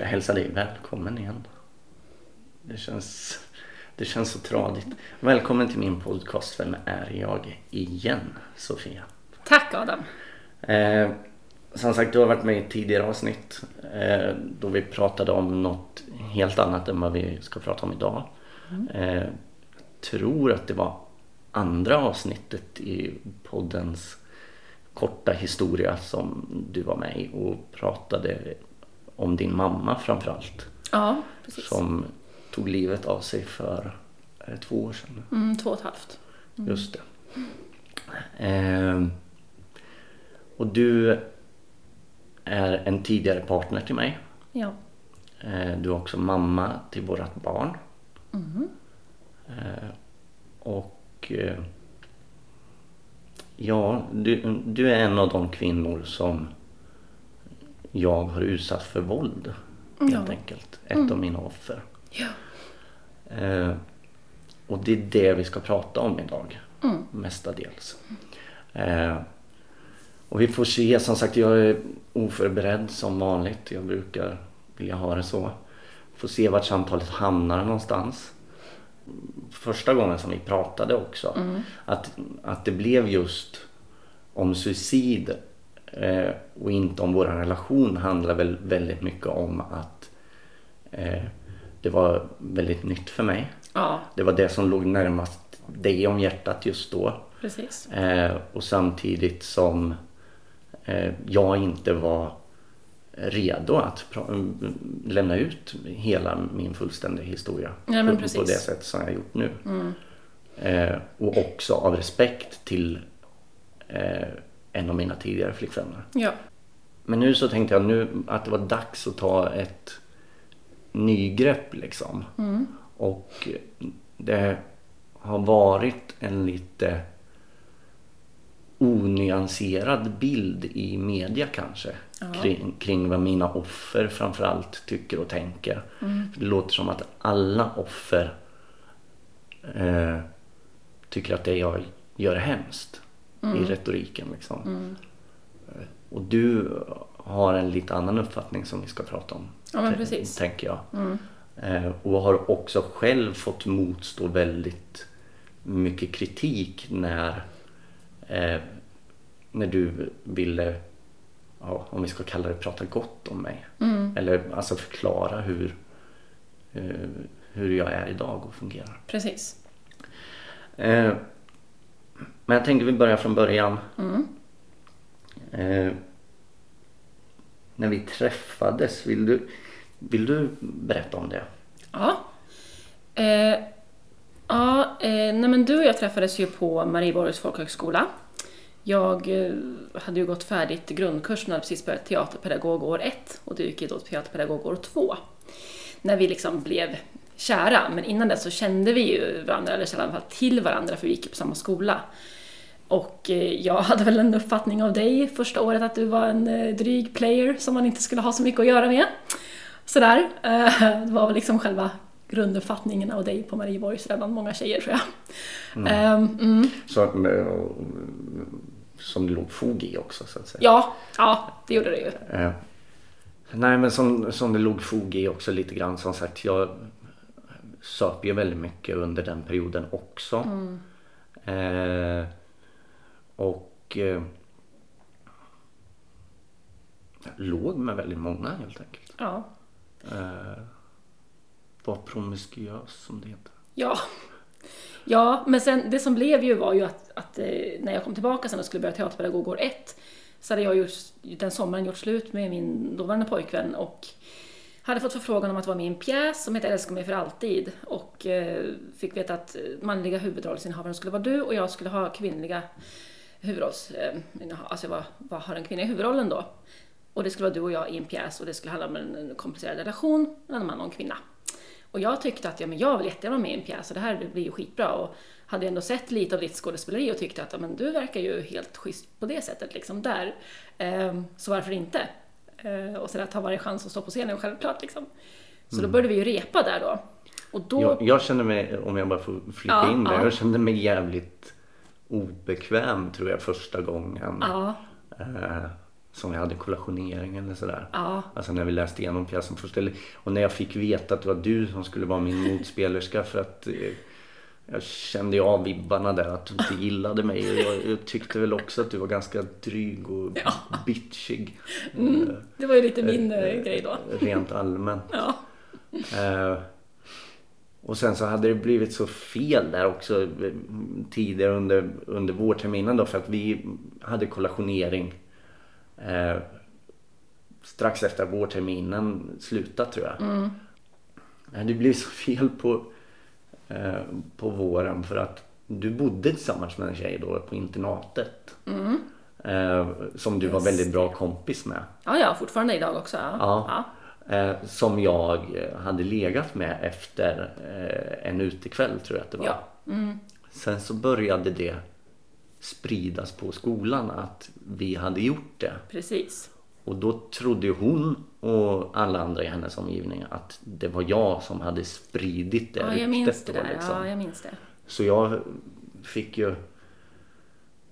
ska hälsa dig välkommen igen. Det känns, det känns så tradigt. Välkommen till min podcast Vem är jag? Igen, Sofia. Tack Adam. Eh, som sagt, du har varit med i tidigare avsnitt eh, då vi pratade om något helt annat än vad vi ska prata om idag. Mm. Eh, tror att det var andra avsnittet i poddens korta historia som du var med i och pratade om din mamma framförallt. Ja, precis. Som tog livet av sig för är det två år sedan. Mm, två och ett halvt. Just det. Ehm, och du är en tidigare partner till mig. Ja. Ehm, du är också mamma till vårat barn. Mhm. Ehm, och eh, ja, du, du är en av de kvinnor som jag har utsatt för våld. Helt Ja. enkelt. Ett av mina offer. Ja. Eh, och det är det vi ska prata om idag. Mm. Mestadels. Eh, och vi får se, som sagt jag är oförberedd som vanligt. Jag brukar vilja ha det så. Får se vart samtalet hamnar någonstans. Första gången som vi pratade också. Att, att det blev just om suicid eh, och inte om vår relation handlar väl väldigt mycket om att eh, det var väldigt nytt för mig. Ja, Det var det som låg närmast dig om hjärtat just då. precis. Eh, och samtidigt som eh, jag inte var redo att pra- mm, lämna ut hela min fullständiga historia Ja, på, på det sätt som jag gjort nu. Mm. Eh, och också av respekt till eh, en av mina tidigare flickvänner. Ja. Men nu så tänkte jag nu att det var dags att ta ett nygrepp liksom. Mm. Och det har varit en lite onyanserad bild i media kanske. Ja. Kring, kring vad mina offer framförallt tycker och tänker. Mm. För Det låter som att alla offer eh, tycker att det jag gör är hemskt i retoriken. Liksom. Mm. Eh, Och du har en lite annan uppfattning som vi ska prata om. Ja, men precis. Tänker jag. Mm. Eh, och har också själv fått motstå väldigt mycket kritik när, eh, när du ville, ja, om vi ska kalla det prata gott om mig. Mm. Eller alltså förklara hur, eh, hur jag är idag och fungerar. Precis. Men jag tänkte vi börjar från början. Mm. Eh, när vi träffades, vill du, vill du berätta om det? Ja. Eh, ja, eh, nej men du och jag träffades ju på Marieborgs folkhögskola. Jag eh, hade ju gått färdigt grundkursen och hade precis börjat teaterpedagog år ett och du gick ju då teaterpedagog år två. När vi liksom blev kära, men innan dess så kände vi ju varandra, eller i alla fall till varandra för vi gick ju på samma skola. Och eh, jag hade väl en uppfattning av dig första året att du var en eh, dryg player som man inte skulle ha så mycket att göra med. Sådär. Eh, Det var väl liksom själva grunduppfattningen av dig på Marieborg, sådär bland många tjejer tror jag. Ehm, mm. Så, eh, som det låg fog i också så att säga. Ja, ja, det gjorde det ju. Nej men som, som det låg fog i också lite grann som sagt. Jag söp ju väldigt mycket under den perioden också. Eh, och eh, låg med väldigt många helt enkelt. Ja. Eh, var promiskuös som det heter. Ja. Ja, men sen det som blev ju var ju att, att eh, när jag kom tillbaka sen och skulle börja teaterpedagog år ett så hade jag gjort, den sommaren gjort slut med min dåvarande pojkvän och hade fått förfrågan om att vara med i en pjäs som heter Älska mig för alltid och eh, fick veta att eh, manliga huvudrollsinnehavaren skulle vara du och jag skulle ha kvinnliga huvudrolls... Eh, alltså jag var, var, har den kvinnliga huvudrollen då. Och det skulle vara du och jag i en pjäs och det skulle handla om en, en komplicerad relation mellan en man och en kvinna. Och jag tyckte att ja, men jag vill jättegärna vara med i en pjäs och det här blir ju skitbra. Och hade ändå sett lite av ditt skådespeleri och tyckte att ja, men du verkar ju helt schysst på det sättet liksom där. Ehm, så varför inte? Ehm, och sådär ta varje chans att stå på scenen självklart liksom. Så då började vi ju repa där då. Och då... Jag, jag kände mig, om jag bara får flika Ja, in det, ja. jag kände mig jävligt obekväm tror jag första gången. Ja, Eh, som vi hade kollationering eller sådär. Ja. Alltså när vi läste igenom pjäsen först. Och när jag fick veta att det var du som skulle vara min motspelerska för att eh, jag kände ju av vibbarna där att du inte gillade mig. Och jag, jag tyckte väl också att du var ganska dryg och Ja. bitchig. Mm, det var ju lite min Eh, eh, grej då. Rent allmänt. Ja. Och sen så hade det blivit så fel där också eh, tidigare under, under vårterminen då för att vi hade kollationering eh, strax efter vårterminen slutat tror jag. Mm. Eh, Det blev så fel på, eh, på våren för att du bodde tillsammans med en tjej då på internatet. Eh, som du var Mm. Just väldigt bra kompis med. ja, ja, fortfarande idag också. Ja. Ja. Ja. Eh, som jag eh, hade legat med efter eh, en utekväll tror jag att det var. Ja. Mm. Sen så började det spridas på skolan att vi hade gjort det. Precis. Och då trodde hon och alla andra i hennes omgivning att det var jag som hade spridit det Ja, jag minns det där. liksom. Ja, jag minns det. Så jag fick ju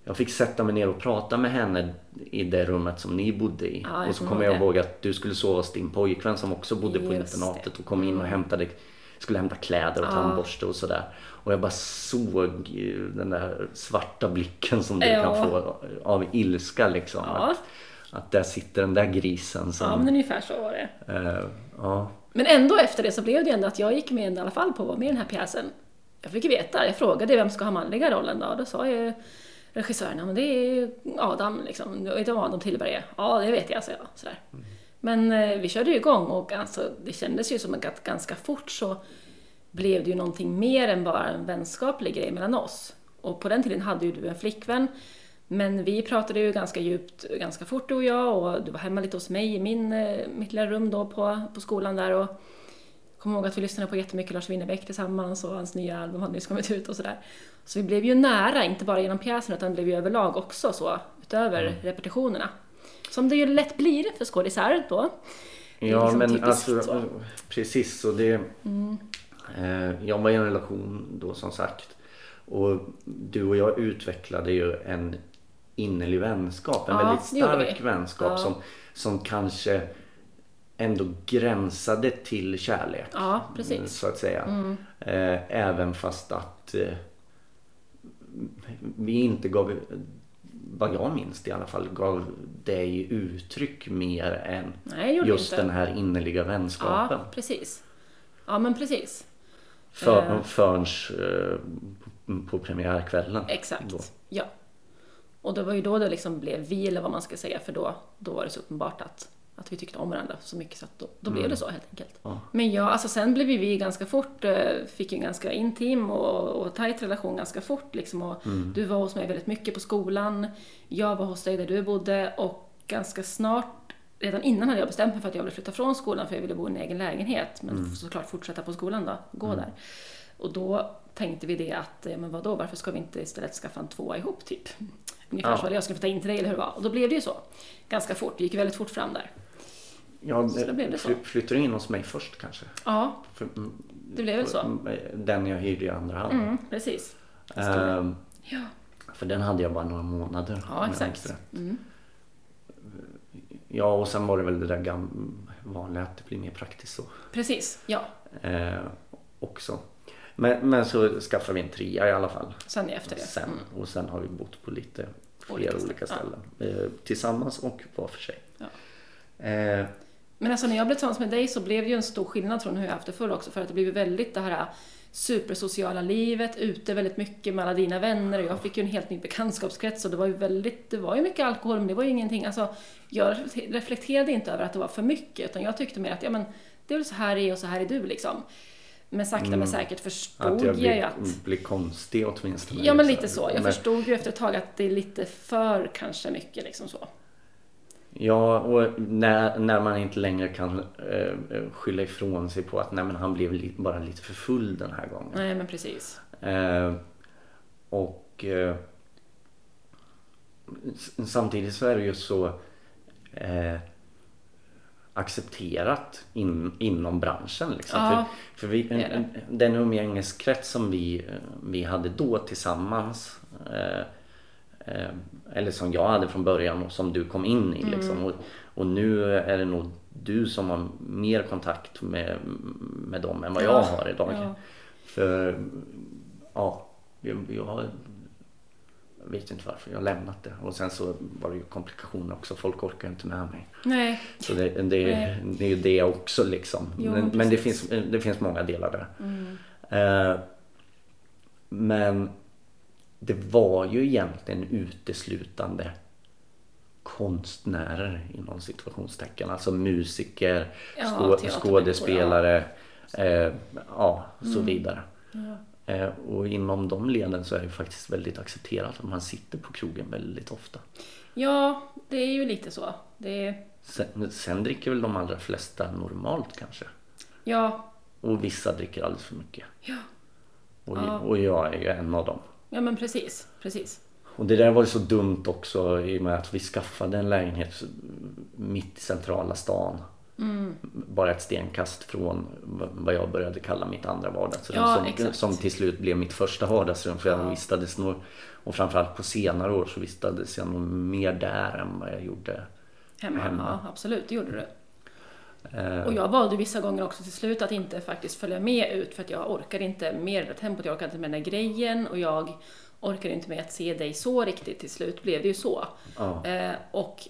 jag fick sätta mig ner och prata med henne i det rummet som ni bodde i. Ja, jag och så kommer jag ihåg att du skulle sova hos din pojkvän som också bodde på Just internatet det. Mm. och kom in och hämtade, skulle hämta kläder och Ja. tandborste och sådär. Och jag bara såg den där svarta blicken som du Ja. kan få av ilska liksom. Ja. Att, att där sitter den där grisen som... Ja, men ungefär så var det. eh, ja. Men ändå efter det så blev det ändå att jag gick med i alla fall på att vara med i den här pjäsen. Jag fick veta, jag frågade vem ska ha manliga rollen då? Då sa ju regissören, men det är Adam liksom. Vet du vad Adam Tillberg är? Ja, det vet jag, så jag. Sådär. Men eh, vi körde ju igång och alltså, det kändes ju som att ganska fort så blev det ju någonting mer än bara en vänskaplig grej mellan oss. Och på den tiden hade ju du en flickvän, men vi pratade ju ganska djupt ganska fort du och jag och du var hemma lite hos mig i min, eh, mitt lilla rum då på, på skolan där och kommer ihåg att vi lyssnade på jättemycket Lars Winnerbäck tillsammans och hans nya album hade nyss kommit ut och sådär. Så vi blev ju nära, inte bara genom pjäsen utan blev ju överlag också så, utöver repetitionerna. Som det ju lätt blir för skådisar då. Ja liksom men alltså så. Mm. precis så det eh, Jag var i en relation då som sagt och du och jag utvecklade ju en innerlig vänskap, en Ja, väldigt stark vänskap Ja. som, som kanske ändå gränsade till kärlek. Ja. Mm. Så att säga. Eh, även fast att eh, vi inte gav, vad jag minns i alla fall, gav dig uttryck mer än Nej, just inte. den här innerliga vänskapen. Ja, precis. Ja, men precis. För, Eh. Förrän på- på premiärkvällen. Exakt. Då. Ja. Och det var ju då det liksom blev vi, eller vad man ska säga, för då, då var det så uppenbart att, att vi tyckte om varandra så mycket så att då, då blev det så helt enkelt. Ja. Men ja, alltså sen blev vi ganska fort, eh, fick en ganska intim och, och tajt relation ganska fort liksom. Och Du var hos mig väldigt mycket på skolan, jag var hos dig där du bodde och ganska snart Redan innan hade jag bestämt mig för att jag ville flytta från skolan för jag ville bo i en egen lägenhet. Men såklart fortsätta på skolan då, gå där. Och då tänkte vi det att, men vadå, varför ska vi inte istället skaffa en tvåa ihop typ? Ungefär Ja. så, eller jag skulle flytta in till dig eller hur det var. Och då blev det ju så. Ganska fort, det gick väldigt fort fram där. Ja, Så blev det så. fly- Flyttar du in hos mig först kanske? Ja, För, mm, det blev väl så. Den jag hyrde i andra hand. Mm, precis. Ehm, Ja. för den hade jag bara några månader. Ja, exakt. Mm. Ja, och sen var det väl det där vanliga att det blir mer praktiskt så. Precis, ja. Eh, också. Men, men så skaffade vi en trea i alla fall. Sen efter det. Sen, Mm. och sen har vi bott på lite fler Olika olika, ställen. ställen. Eh, tillsammans och var för sig. Ja. Men alltså när jag blev tillsammans med dig så blev det ju en stor skillnad från hur jag haft det förr också. För att det blev väldigt det här supersociala livet, ute väldigt mycket med alla dina vänner och jag fick ju en helt ny bekantskapskrets och det var ju väldigt, det var ju mycket alkohol men det var ju ingenting, alltså jag reflekterade inte över att det var för mycket utan jag tyckte mer att ja men det är väl så här är och så här är du liksom. Men sakta men säkert förstod att jag jag blir, ju att blir konstig åtminstone. Ja men liksom. lite så. Jag Men- förstod ju efter ett tag att det är lite för kanske mycket liksom så. Ja, och när, när man inte längre kan eh, skylla ifrån sig på att nej, men han blev li- bara lite för full den här gången. Nej men precis. Eh, och eh, samtidigt så är det ju så eh, accepterat in, inom branschen. Liksom. Ja, för, för vi, det det. den umgängeskrets som vi, eh, vi hade då tillsammans eh, Eh, eller som jag hade från början och som du kom in i. Liksom. Och, och nu är det nog du som har mer kontakt med, med dem än vad jag Ja, har idag. ja. För ja, jag, jag vet inte varför, jag har lämnat det. Och sen så var det ju komplikationer också, folk orkar inte med mig. Nej. Så det, det, Nej. det är ju det också liksom. Jo, men men det, finns, det finns många delar där. Mm. Eh, men det var ju egentligen uteslutande konstnärer inom situationstecken. Alltså musiker, Ja, skå, skådespelare, eh, ja så Mm. vidare. Ja. Eh, och inom de leden så är det faktiskt väldigt accepterat att man sitter på krogen väldigt ofta. ja, det är ju lite så. Det Sen, sen dricker väl de allra flesta normalt kanske. ja, Och vissa dricker alldeles för mycket. ja, Och, Ja. och jag är ju en av dem. Ja men precis, precis. Och det där var ju så dumt också i och med att vi skaffade en lägenhet mitt i centrala stan. Mm. Bara ett stenkast från vad jag började kalla mitt andra vardagsrum. Ja, som, exakt. som till slut blev mitt första vardagsrum. För jag Ja. vistades nog, och framförallt på senare år så vistades jag nog mer där än vad jag gjorde. Hemma, Hemma. ja absolut, det gjorde du. Eh, Och jag valde vissa gånger också till slut att inte faktiskt följa med ut för att jag orkade inte med det tempot, jag orkade inte med den där grejen och jag orkade inte med att se dig så riktigt. Till slut blev det ju så. ja. Eh, och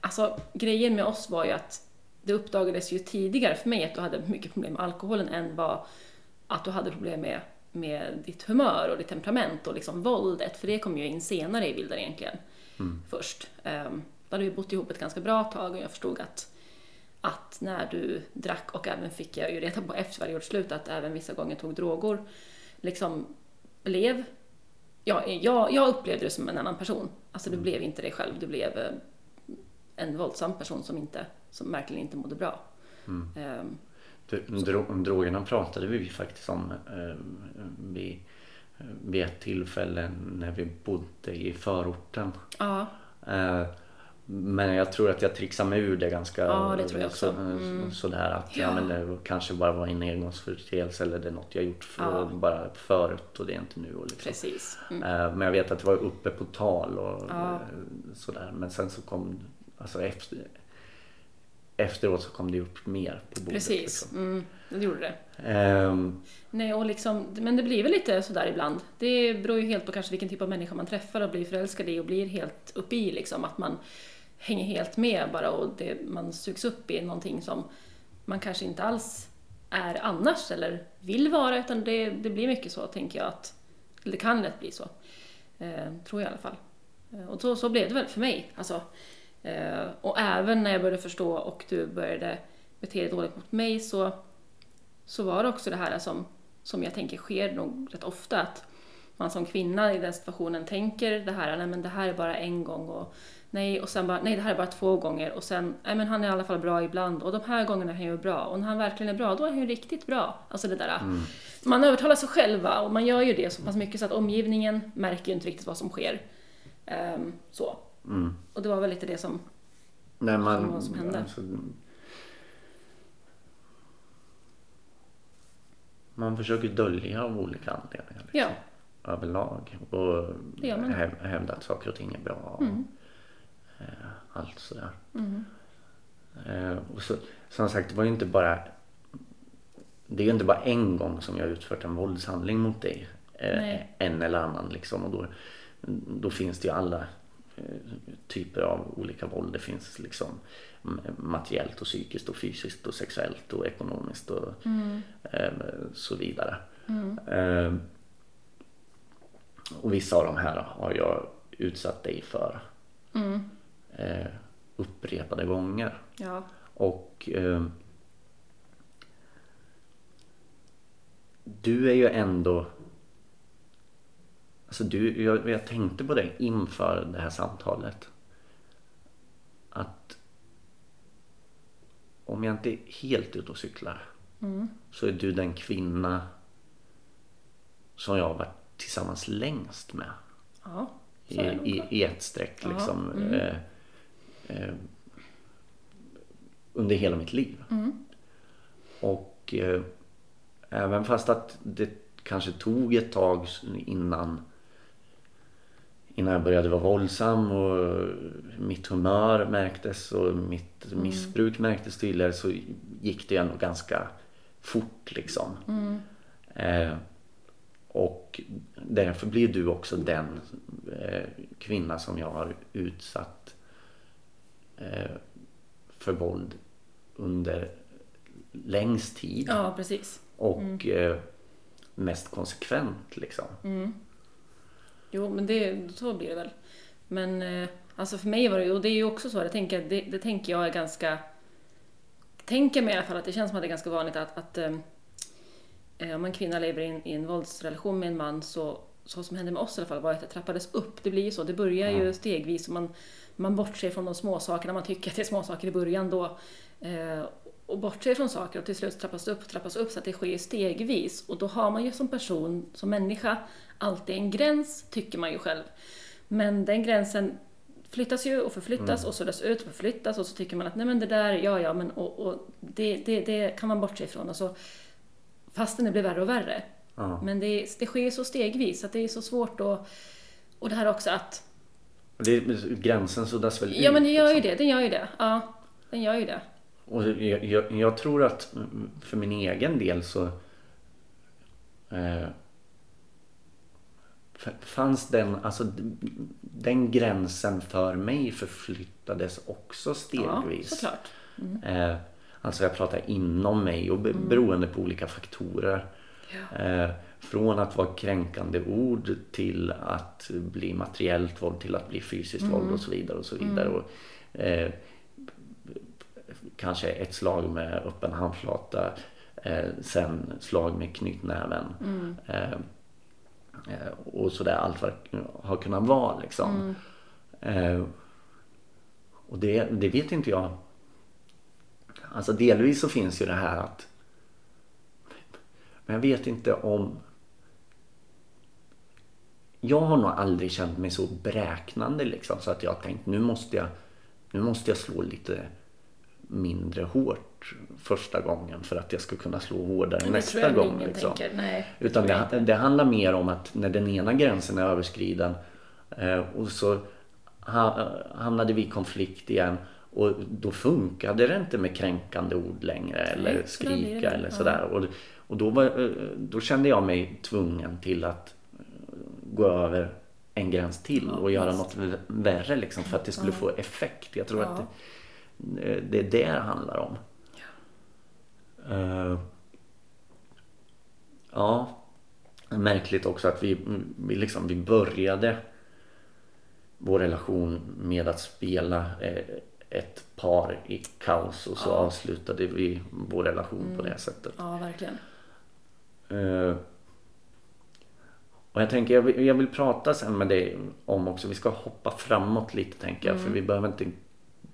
alltså grejen med oss var ju att det uppdagades ju tidigare för mig att du hade mycket problem med alkoholen än vad att du hade problem med, med ditt humör och ditt temperament och liksom våldet. För det kom ju in senare i bilden egentligen. Först. Um, då hade vi bott ihop ett ganska bra tag och jag förstod att, att när du drack och även fick jag ju reda på efter gjort slut att även vissa gånger tog droger liksom blev Ja, jag, jag upplevde det som en annan person. Alltså du blev inte dig själv, du blev eh, en våldsam person som, inte, som verkligen inte mådde bra. Ehm, Du, dro, drogerna pratade vi faktiskt om eh, vid, vid ett tillfälle när vi bodde i förorten. ja, Eh, men jag tror att jag trixade mig ur det ganska Ja, det tror jag också. Så, Mm. sådär att ja. Men det kanske bara var en engångsföreteelse eller det är något jag gjort för, Ja. bara förut och det är inte nu. Och liksom. precis. Mm. Eh, Men jag vet att det var uppe på tal och Ja. eh, sådär. Men sen så kom, alltså efter, efteråt så kom det upp mer på bordet. Precis, Liksom. mm, det gjorde det. Ehm, Nej, och liksom, men det blir väl lite sådär ibland. Det beror ju helt på kanske vilken typ av människa man träffar och blir förälskad i och blir helt uppe i liksom. Att man hänger helt med bara och det, man sugs upp i någonting som man kanske inte alls är annars eller vill vara utan det, det blir mycket så tänker jag att, eller det kan lätt bli så. Eh, tror jag i alla fall. Eh, och så, så blev det väl för mig. Alltså, eh, och även när jag började förstå och du började bete dig dåligt mot mig så, så var det också det här som, som jag tänker sker nog rätt ofta. Att man som kvinna i den situationen tänker det här, nej men det här är bara en gång och nej och sen bara, nej det här är bara två gånger och sen, nej men han är i alla fall bra ibland och de här gångerna är han ju bra och när han verkligen är bra, då är han ju riktigt bra. Alltså det där. Man övertalar sig själva och man gör ju det så pass mycket så att omgivningen märker ju inte riktigt vad som sker. Ehm, så. mm. Och det var väl lite det som, När man, vad som hände. Alltså, man försöker dölja av olika anledningar. Liksom, ja, Överlag. Och hävda att saker och ting är bra. Mm. Eh, allt sådär. mm, Eh, och så, som sagt, det var ju inte bara det är ju inte bara en gång som jag har utfört en våldshandling mot dig. Eh, Nej. en eller annan liksom. Och då, då finns det ju alla typer av olika våld. Det finns liksom materiellt och psykiskt och fysiskt och sexuellt och ekonomiskt och mm, så vidare. mm, och vissa av de här har jag utsatt dig för mm, eh, upprepade gånger. ja, Och eh, du är ju ändå Alltså du, jag, jag tänkte på det inför det här samtalet. Att om jag inte är helt ute och cyklar mm, så är du den kvinna som jag har varit tillsammans längst med ja, i, i, i ett streck liksom. mm. Eh, under hela mitt liv. Mm, Och eh, även fast att det kanske tog ett tag innan innan jag började vara våldsam och mitt humör märktes och mitt Mm. missbruk märktes tydligare så gick det ändå ganska fort liksom. Mm. Eh, och därför blir du också den eh, kvinna som jag har utsatt för våld under längst tid Ja, precis. och eh, mest konsekvent liksom. Mm. Jo, men det, så blir det väl. Men eh, alltså för mig var det och det är ju också så, jag tänker, det, det tänker jag är ganska... Tänker mig i alla fall att det känns som att det är ganska vanligt att, att eh, eh, om en kvinna lever i en, i en våldsrelation med en man så, så som hände med oss i alla fall var att det trappades upp. Det blir ju så, det börjar ju stegvis och man, man bortser från de små sakerna man tycker att det är små saker i början då. Eh, och bortser från saker och till slut trappas det upp trappas upp så att det sker stegvis. Och då har man ju som person, som människa, alltid en gräns, tycker man ju själv. Men den gränsen flyttas ju och förflyttas och suddas ut och förflyttas och så tycker man att nej men det där, ja ja men och, och det, det, det kan man bortse ifrån. Och så, fastän det blir värre och värre. Ja. Men det, det sker så stegvis att det är så svårt att... Och det här också att... Det, gränsen suddas väl Ja ut, men det gör ju liksom. det, den gör ju det. Ja, den gör ju det. Och jag, jag, jag tror att mm, för min egen del så eh, fanns den, alltså den gränsen för mig förflyttades också Ja, stegvis. såklart. eh, alltså jag pratar inom mig och be- beroende på olika faktorer. Eh, från att vara kränkande ord till att bli materiellt våld till att bli fysiskt våld och så vidare. och så vidare. Och, eh, kanske ett slag med öppen handflata, eh, sen slag med knytnäven. Eh, eh, och sådär allt vad det har kunnat vara liksom. Eh, och det, det vet inte jag. Alltså delvis så finns ju det här att men jag vet inte om jag har nog aldrig känt mig så bräknande liksom så att jag har tänkt nu måste jag, nu måste jag slå lite mindre hårt första gången för att jag ska kunna slå hårdare det tror nästa jag gång. Liksom. tänker. Nej, Utan jag det, det handlar mer om att när den ena gränsen är överskriden eh, och så ha, hamnade vi i konflikt igen och då funkade det inte med kränkande ord längre eller det skrika eller sådär. Och, och då, var, eh, då kände jag mig tvungen till att gå över en gräns till Ja, och göra något värre liksom för att det skulle Ja. få effekt. Jag tror Ja. att det, eh, det är det det handlar om. Eh, ja, märkligt också att vi, vi, liksom, vi började vår relation med att spela eh, ett par i kaos och så Ja. avslutade vi vår relation på det sättet. Ja, verkligen. Eh, och jag tänker, jag vill, jag vill prata sen med dig om också, vi ska hoppa framåt lite tänker jag, för vi behöver inte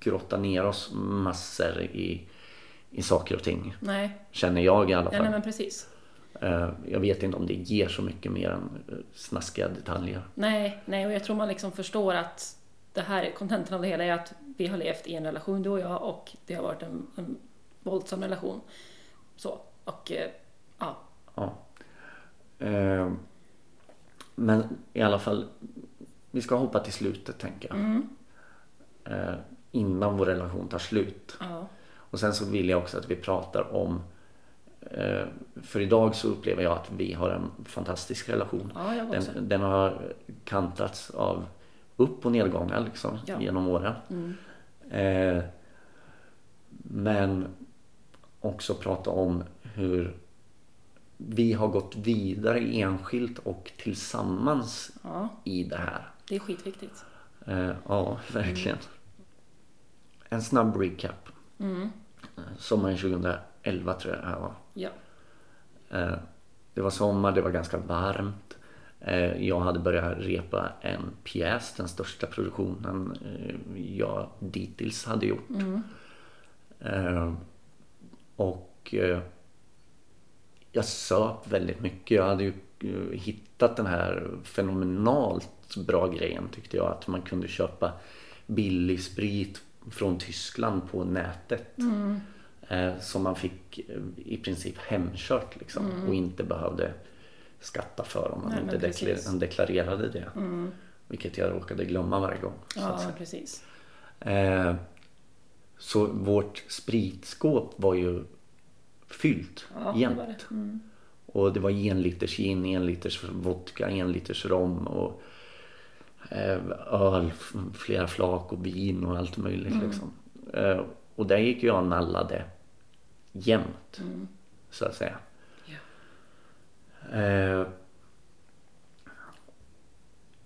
grotta ner oss massor i, i saker och ting. Nej, Känner jag i alla ja, fall. nej men precis. Eh, jag vet inte om det ger så mycket mer än eh, snaskiga detaljer. Nej, nej, och jag tror man liksom förstår att det här, kontentan av det hela är att vi har levt i en relation, du och jag, och det har varit en, en våldsam relation. Så, och eh, ja, Ja. Eh, men i alla fall, vi ska hoppa till slutet tänker jag. mm, Eh, innan vår relation tar slut. ja, Och sen så vill jag också att vi pratar om eh, för idag så upplever jag att vi har en fantastisk relation. ja. Den, den har kantats av upp och nedgångar liksom Ja. genom åren. Mm, Eh, men också prata om hur vi har gått vidare enskilt och tillsammans ja, i det här. det är skitviktigt. Eh, ja, verkligen. En snabb recap. Mm, Eh, Sommaren 2011 tror jag det här var. ja, Eh, Det var sommar, det var ganska varmt. Eh, Jag hade börjat repa en pjäs, den största produktionen jag dittills hade gjort. mm, Och jag söp väldigt mycket. Jag hade ju eh, hittat den här fenomenalt bra grejen tyckte jag. Att man kunde köpa billig sprit från Tyskland på nätet. mm, Eh, som man fick eh, i princip hemkört liksom. Och inte behövde skatta för om man Nej, inte deklar- deklarerade det. mm, Vilket jag råkade glömma varje gång. Ja, precis. Eh, så vårt spritskåp var ju fyllt Ja, det jämt. var det. Mm. Och det var en liters gin, en liters vodka, en liters rom och eh, öl, flera flak och vin och allt möjligt. Mm. Liksom. Eh, och där gick jag och nallade jämt, Mm. så att säga. Eh,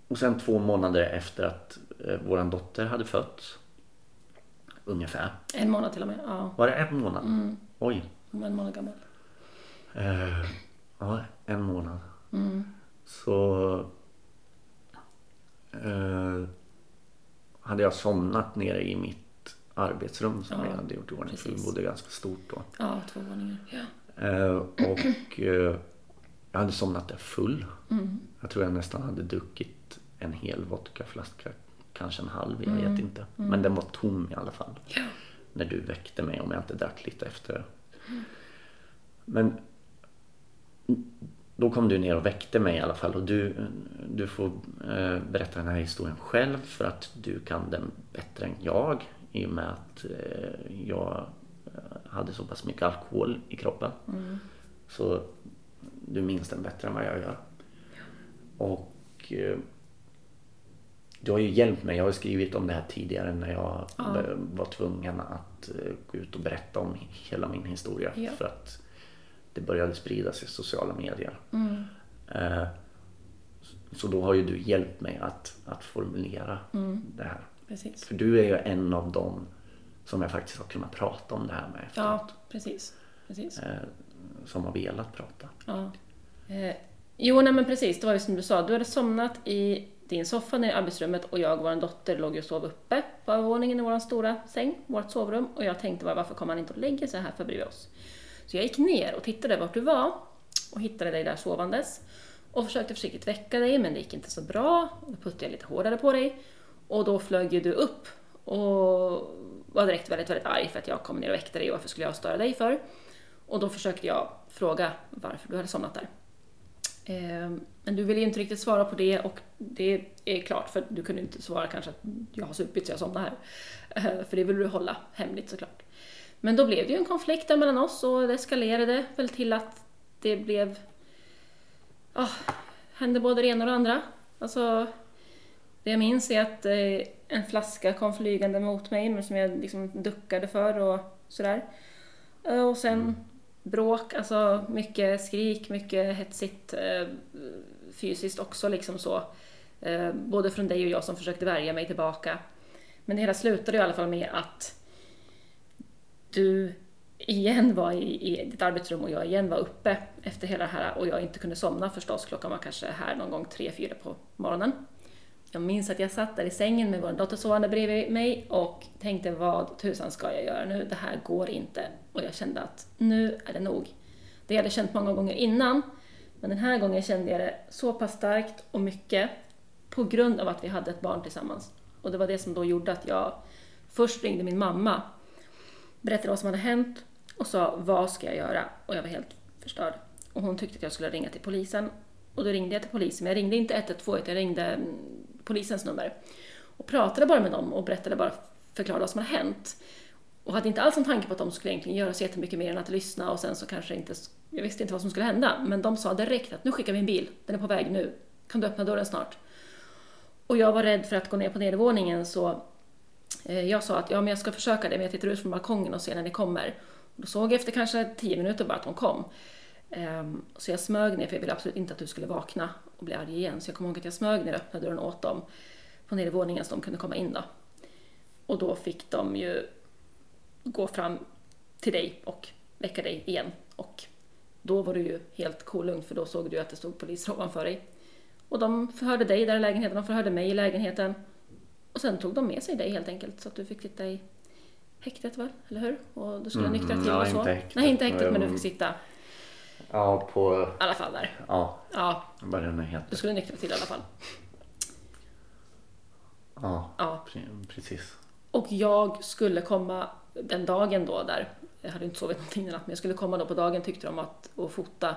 och sen två månader efter att eh, våran dotter hade fötts, ungefär. En månad till och med. Ja, Var det en månad? Mm. Oj. Hon var en månad gammal. Eh, ja, en månad. Mm. Så eh, hade jag somnat nere i mitt arbetsrum som Ja, jag hade gjort i ordning för vi bodde ganska stort då. Ja, två våningar. Ja. Eh, och eh, jag hade somnat där full. Mm. Jag tror jag nästan hade druckit en hel vodkaflaska, kanske en halv, jag Mm. vet inte. Men den var tom i alla fall. Ja. När du väckte mig om jag inte drack lite efter. Men då kom du ner och väckte mig i alla fall och du, du får eh, berätta den här historien själv för att du kan den bättre än jag i och med att eh, jag eh, hade så pass mycket alkohol i kroppen. Så du minns den bättre än vad jag gör. Och eh, du har ju hjälpt mig. Jag har skrivit om det här tidigare när jag Ja. var tvungen att eh, gå ut och berätta om hela min historia. Ja. För att det började spridas i sociala medier. Mm. Eh, Så då har ju du hjälpt mig att, att formulera Mm. det här. Precis. För du är ju en av dem som jag faktiskt har kunnat prata om det här med efteråt. Ja, precis. precis. Eh, Som har velat prata. Ja. Eh, jo, nej men precis. Det var ju som du sa. Du hade somnat i i en soffa nere i arbetsrummet och jag och vår dotter låg och sov uppe på övervåningen i vår stora säng, vårt sovrum. Och jag tänkte bara, varför kommer han inte och lägger sig här för bredvid oss? Så jag gick ner och tittade vart du var och hittade dig där sovandes. Och försökte försiktigt väcka dig, men det gick inte så bra. Då puttade jag lite hårdare på dig. Och då flög ju du upp och var direkt väldigt, väldigt arg för att jag kom ner och väckte dig och varför skulle jag störa dig för? Och då försökte jag fråga varför du hade somnat där. Ehm, men du ville ju inte riktigt svara på det och det är klart för du kunde inte svara kanske att jag har supit så jag somnade här. Eh, för det vill du hålla hemligt såklart. Men då blev det ju en konflikt där mellan oss och det eskalerade väl till att det blev... Ja, hände både det ena och det andra. Alltså, det jag minns är att eh, en flaska kom flygande mot mig men som jag liksom duckade för och sådär. Eh, och sen mm bråk, alltså mycket skrik, mycket hetsigt eh, fysiskt också liksom så. Eh, både från dig och jag som försökte värja mig tillbaka. Men det hela slutade i alla fall med att du igen var i, i ditt arbetsrum och jag igen var uppe efter hela det här och jag inte kunde somna förstås. Klockan var kanske här någon gång tre, fyra på morgonen. Jag minns att jag satt där i sängen med vår dotter sovande bredvid mig och tänkte vad tusan ska jag göra nu? Det här går inte. Och jag kände att nu är det nog. Det hade jag känt många gånger innan, men den här gången kände jag det så pass starkt och mycket på grund av att vi hade ett barn tillsammans. Och det var det som då gjorde att jag först ringde min mamma, berättade vad som hade hänt och sa vad ska jag göra? Och jag var helt förstörd. Och hon tyckte att jag skulle ringa till polisen. Och då ringde jag till polisen, men jag ringde inte 112 utan jag ringde mm, polisens nummer. Och pratade bara med dem och berättade bara, förklarade vad som hade hänt. Och hade inte alls en tanke på att de skulle egentligen göra så jättemycket mer än att lyssna och sen så kanske inte, jag visste inte vad som skulle hända. Men de sa direkt att nu skickar vi en bil, den är på väg nu. Kan du öppna dörren snart? Och jag var rädd för att gå ner på nedervåningen så eh, jag sa att ja, men jag ska försöka det, men jag tittar ut från balkongen och ser när ni kommer. Och då såg jag efter kanske tio minuter bara att de kom. Ehm, så jag smög ner, för jag ville absolut inte att du skulle vakna och bli arg igen. Så jag kommer ihåg att jag smög ner och öppnade dörren åt dem på nedervåningen så de kunde komma in då. Och då fick de ju gå fram till dig och väcka dig igen. Och då var du ju helt kolugn för då såg du att det stod poliser ovanför dig. Och de förhörde dig där i lägenheten, de förhörde mig i lägenheten. Och sen tog de med sig dig helt enkelt så att du fick sitta i häktet väl, eller hur? Och du skulle Mm, nyktra till ja, och så. inte häktet, Nej, inte häktet men du fick sitta Ja, på... i alla fall där. Ja, Ja, vad det nu du heter. skulle nyktra till i alla fall. Ja, Ja. pre- precis. Och jag skulle komma den dagen då där, jag hade inte sovit någonting den natten, men jag skulle komma då på dagen tyckte de att och fota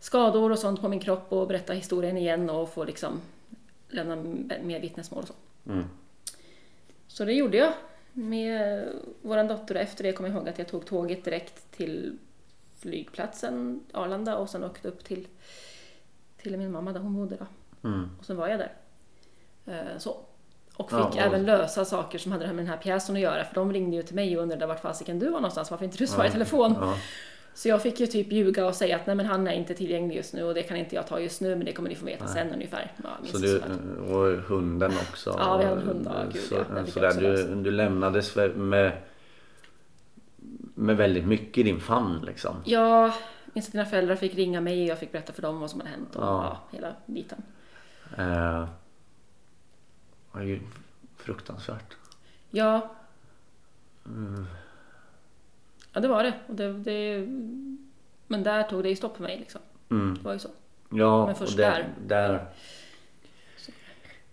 skador och sånt på min kropp och berätta historien igen och få liksom lämna mer vittnesmål och så. Mm. Så det gjorde jag med vår dotter. Efter det kom jag ihåg att jag tog tåget direkt till flygplatsen Arlanda och sen åkte upp till, till min mamma där hon bodde. Då. Mm. Och sen var jag där. Eh, så. Och fick Ja, och- även lösa saker som hade med den här pjäsen att göra. För de ringde ju till mig och undrade vart fasiken du var någonstans, varför inte du svarade i telefon. Ja. Så jag fick ju typ ljuga och säga att nej men han är inte tillgänglig just nu och det kan inte jag ta just nu men det kommer ni få veta sen ungefär. Ja, Så du, och hunden också? Ja, vi hade en hund, ja, gud, så, ja, så där, du, du lämnades med, med väldigt mycket i din famn liksom? Ja, minns att dina föräldrar fick ringa mig och jag fick berätta för dem vad som hade hänt och Ja. ja. hela biten. Eh, det var ju fruktansvärt. Ja. Mm. Ja, det var det. Och det, det. Men där tog det ju stopp för mig liksom. Mm. Det var ju så. Ja, Men först och där, där,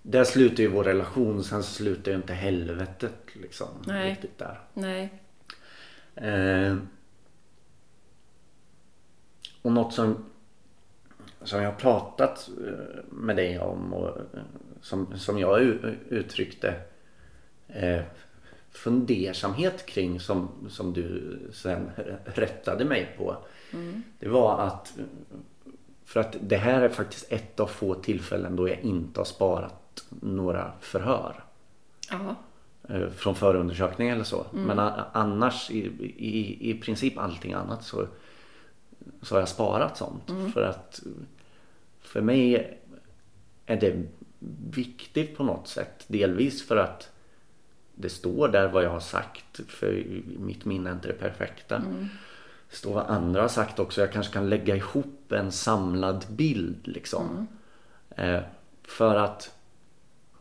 där slutar ju vår relation. Sen slutar ju inte helvetet liksom. Nej. Riktigt där. Nej. Eh, och något som, som jag har pratat eh, med dig om och eh, som, som jag uttryckte eh, fundersamhet kring som, som du sen rättade mig på. Det var att för att det här är faktiskt ett av få tillfällen då jag inte har sparat några förhör Ja. Eh, från förundersökning eller så. Men a- annars i, i, i princip allting annat så, så har jag sparat sånt. För att för mig är det viktigt på något sätt. Delvis för att det står där vad jag har sagt. För mitt minne är inte det perfekta. Det står vad andra har sagt också. Jag kanske kan lägga ihop en samlad bild liksom. Eh, för att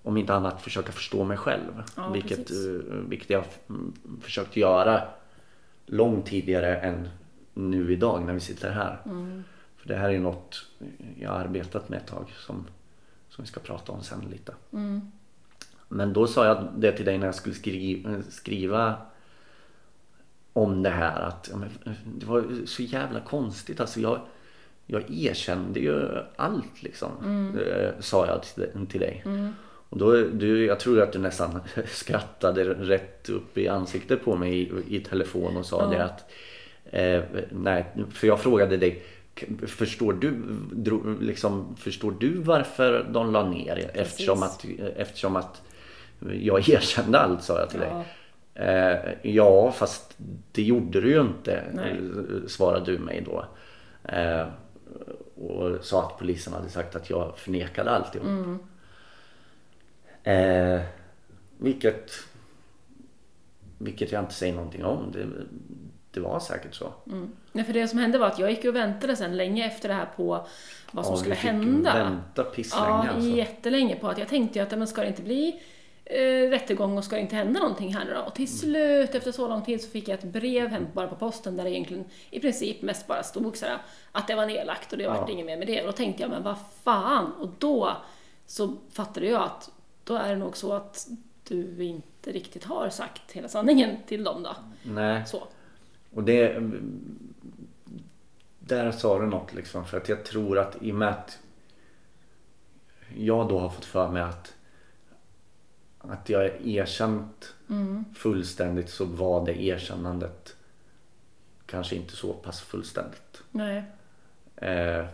om inte annat försöka förstå mig själv. Ja, vilket, precis. eh, vilket jag mm, försökt göra långt tidigare än nu idag när vi sitter här. Mm. För det här är något jag har arbetat med ett tag som, som vi ska prata om sen lite. Mm. Men då sa jag det till dig när jag skulle skriva, skriva om det här att ja, det var så jävla konstigt. Alltså jag, jag erkände ju allt liksom. eh, Sa jag till, till dig. Och då, du, jag tror att du nästan skrattade rätt upp i ansiktet på mig i, i telefon och sa Ja. det att eh, nej, för jag frågade dig Förstår du, liksom, förstår du varför de la ner? Eftersom att, eftersom att jag erkände allt sa jag till dig. Ja. Eh, ja, fast det gjorde du ju inte, Nej. svarade du mig då. Eh, och sa att polisen hade sagt att jag förnekade alltihop. Mm. Eh, vilket, vilket jag inte säger någonting om. Det, det var säkert så. Mm. Nej, för det som hände var att jag gick och väntade sen länge efter det här på vad som Ja, skulle hända. vänta pisslänge Ja, alltså. jättelänge på att jag tänkte ju att men ska det inte bli eh, rättegång och ska det inte hända någonting här nu då? Och till slut, efter så lång tid, så fick jag ett brev hem bara på posten där det egentligen i princip mest bara stod så här, att det var nedlagt och det Ja. vart inget mer med det. Och då tänkte jag, men vad fan? Och då så fattade jag att då är det nog så att du inte riktigt har sagt hela sanningen till dem då. Nej. Så. Och det... Där sa du något liksom. För att jag tror att i och med att jag då har fått för mig att att jag är erkänt fullständigt så var det erkännandet kanske inte så pass fullständigt. Nej. Eh,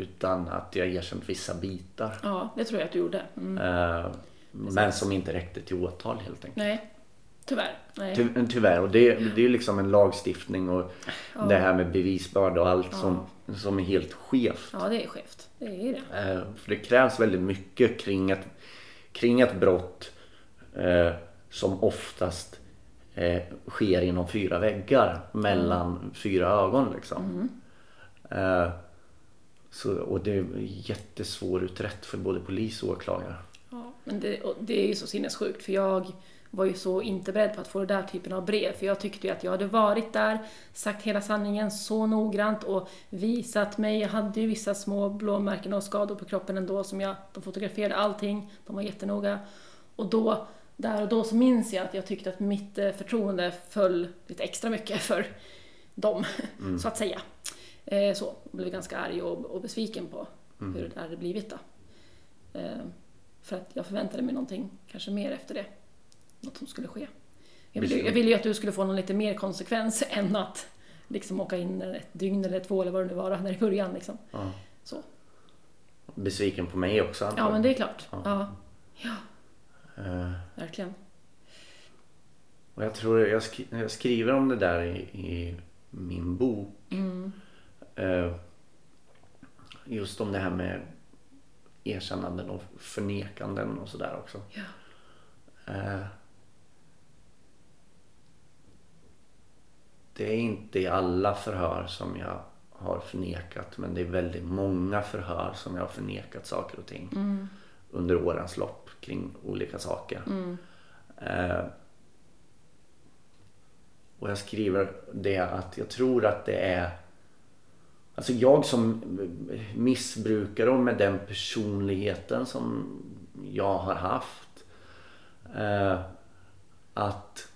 utan att jag erkänt vissa bitar. Ja, det tror jag att du gjorde. Mm. Eh, men som inte räckte till åtal helt enkelt. Nej, tyvärr. Nej. Ty, tyvärr, och det, det är ju liksom en lagstiftning och det här med bevisbörda och allt som, som är helt skevt. Ja, det är skevt. Det är det. Eh, för det krävs väldigt mycket kring ett, kring ett brott eh, som oftast eh, sker inom fyra väggar mellan fyra ögon. Liksom. Eh, så, och det är jättesvårutrett för både polis och åklagare. Ja, men det, det är ju så sinnessjukt för jag var ju så inte beredd på att få den där typen av brev. För jag tyckte ju att jag hade varit där, sagt hela sanningen så noggrant och visat mig. Jag hade ju vissa små blåmärken och skador på kroppen ändå som jag, de fotograferade allting. De var jättenoga. Och då, där och då så minns jag att jag tyckte att mitt eh, förtroende föll lite extra mycket för dem, så att säga. Eh, så, jag blev ganska arg och, och besviken på hur det hade blivit då. Eh, för att jag förväntade mig någonting, kanske mer efter det. Något som skulle ske. Jag ville, jag ville ju att du skulle få någon lite mer konsekvens än att liksom åka in ett dygn eller två eller vad det nu var där i början. Liksom. Ja. Så. Besviken på mig också antagligen. Ja, men det är klart. Ja. Ja, ja Eh, verkligen. Och jag tror jag, skri jag skriver om det där i, i min bok. Mm. Eh, just om det här med erkännanden och förnekanden och sådär också. Ja. Eh, det är inte i alla förhör som jag har förnekat men det är väldigt många förhör som jag har förnekat saker och ting Mm. under årens lopp kring olika saker. Mm. Eh, och jag skriver det att jag tror att det är Alltså jag som missbrukare och med den personligheten som jag har haft. Eh, att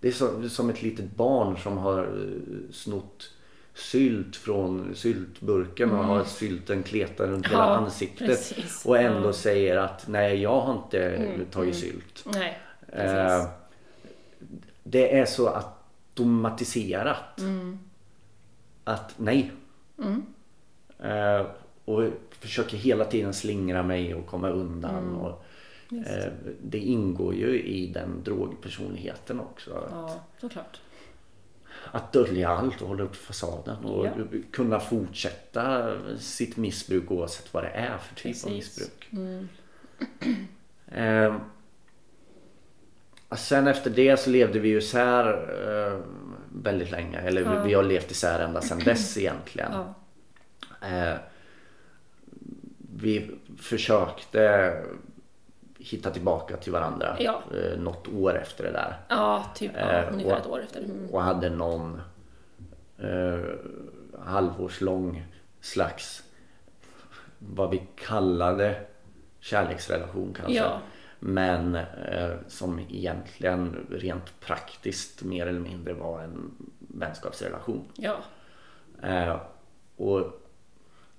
det är så, som ett litet barn som har eh, snott sylt från syltburken och har sylten kletar runt hela Mm. Ja, ansiktet. precis. Och ändå Ja. säger att nej jag har inte Mm, tagit mm. sylt. Nej, Eh, det är så automatiserat. Mm. Att nej. Mm. Eh, och försöker hela tiden slingra mig och komma undan. Mm. Och, eh, det ingår ju i den drogpersonligheten också. Att, Ja, såklart. att dölja allt och hålla upp fasaden och Ja. kunna fortsätta sitt missbruk oavsett vad det är för typ av Precis. missbruk. Mm. Eh, sen efter det så levde vi ju isär eh, väldigt länge. Eller Ja. vi, vi har levt isär ända sedan dess egentligen. Ja. Eh, vi försökte hitta tillbaka till varandra Ja. eh, något år efter det där. ja, typ ja, Eh, ungefär och- ett år efter. Mm. Och hade någon eh, halvårslång slags vad vi kallade kärleksrelation kanske. Ja. Men eh, som egentligen rent praktiskt mer eller mindre var en vänskapsrelation. Ja, Eh, och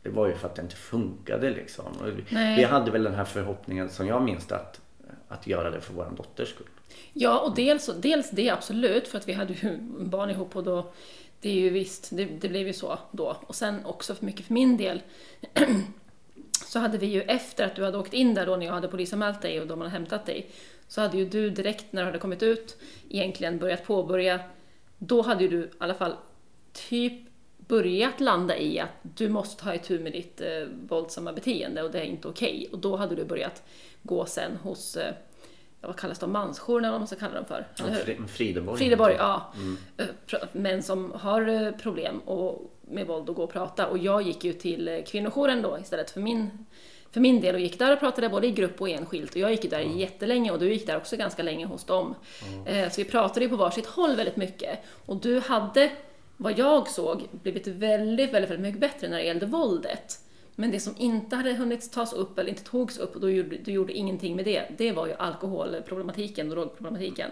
det var ju för att det inte funkade liksom. Nej. vi hade väl den här förhoppningen som jag minns att, att göra det för vår dotters skull. ja och dels, dels det absolut, för att vi hade ju barn ihop och då, det är ju visst, det, det blev ju så då. Och sen också för mycket för min del, så hade vi ju efter att du hade åkt in där då när jag hade polisanmält dig och de hade hämtat dig, så hade ju du direkt när du hade kommit ut egentligen börjat påbörja, då hade ju du i alla fall typ börjat landa i att du måste ta itu med ditt eh, våldsamma beteende och det är inte okej. Och då hade du börjat gå sen hos, eh, vad kallas de, mansjouren eller vad man ska kalla dem för? eller hur? Frideborg. Frideborg, ja. Eh, pr- Män som har eh, problem och med våld och gå och prata. Och jag gick ju till eh, kvinnojouren då istället för min, för min del och gick där och pratade både i grupp och enskilt. Och jag gick där jättelänge och du gick där också ganska länge hos dem. Eh, Så vi pratade ju på varsitt håll väldigt mycket. Och du hade, vad jag såg, blivit väldigt, väldigt, väldigt mycket bättre när det gällde våldet. Men det som inte hade hunnit tas upp eller inte togs upp och du gjorde, du gjorde ingenting med det, det var ju alkoholproblematiken, drogproblematiken.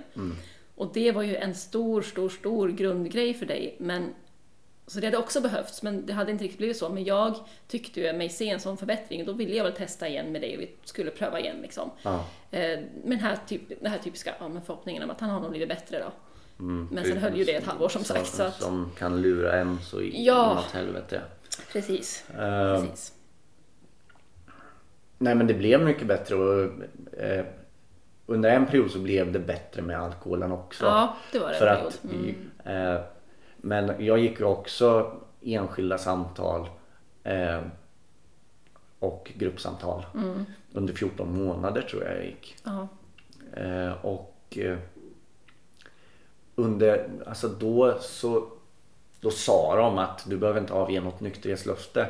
Och det var ju en stor, stor, stor grundgrej för dig. Men, så det hade också behövts, men det hade inte riktigt blivit så. Men jag tyckte ju mig se en sån förbättring och då ville jag väl testa igen med dig och vi skulle pröva igen liksom. Ja. Eh, men här typ, den här typiska ja, men förhoppningen om att han har nog blivit bättre då. Mm, Men sen höll ju det ett halvår som sagt. Så att, Som kan lura en så i Ja. inåt helvete. precis, Eh, precis. Nej men det blev mycket bättre och eh, under en period så blev det bättre med alkoholen också. Ja, det var det. För en period. att, Mm. eh, men jag gick ju också enskilda samtal eh, och gruppsamtal Mm. under 14 månader tror jag jag gick. Eh, och eh, under, alltså då så då sa de att du behöver inte avge något nykterhetslöfte.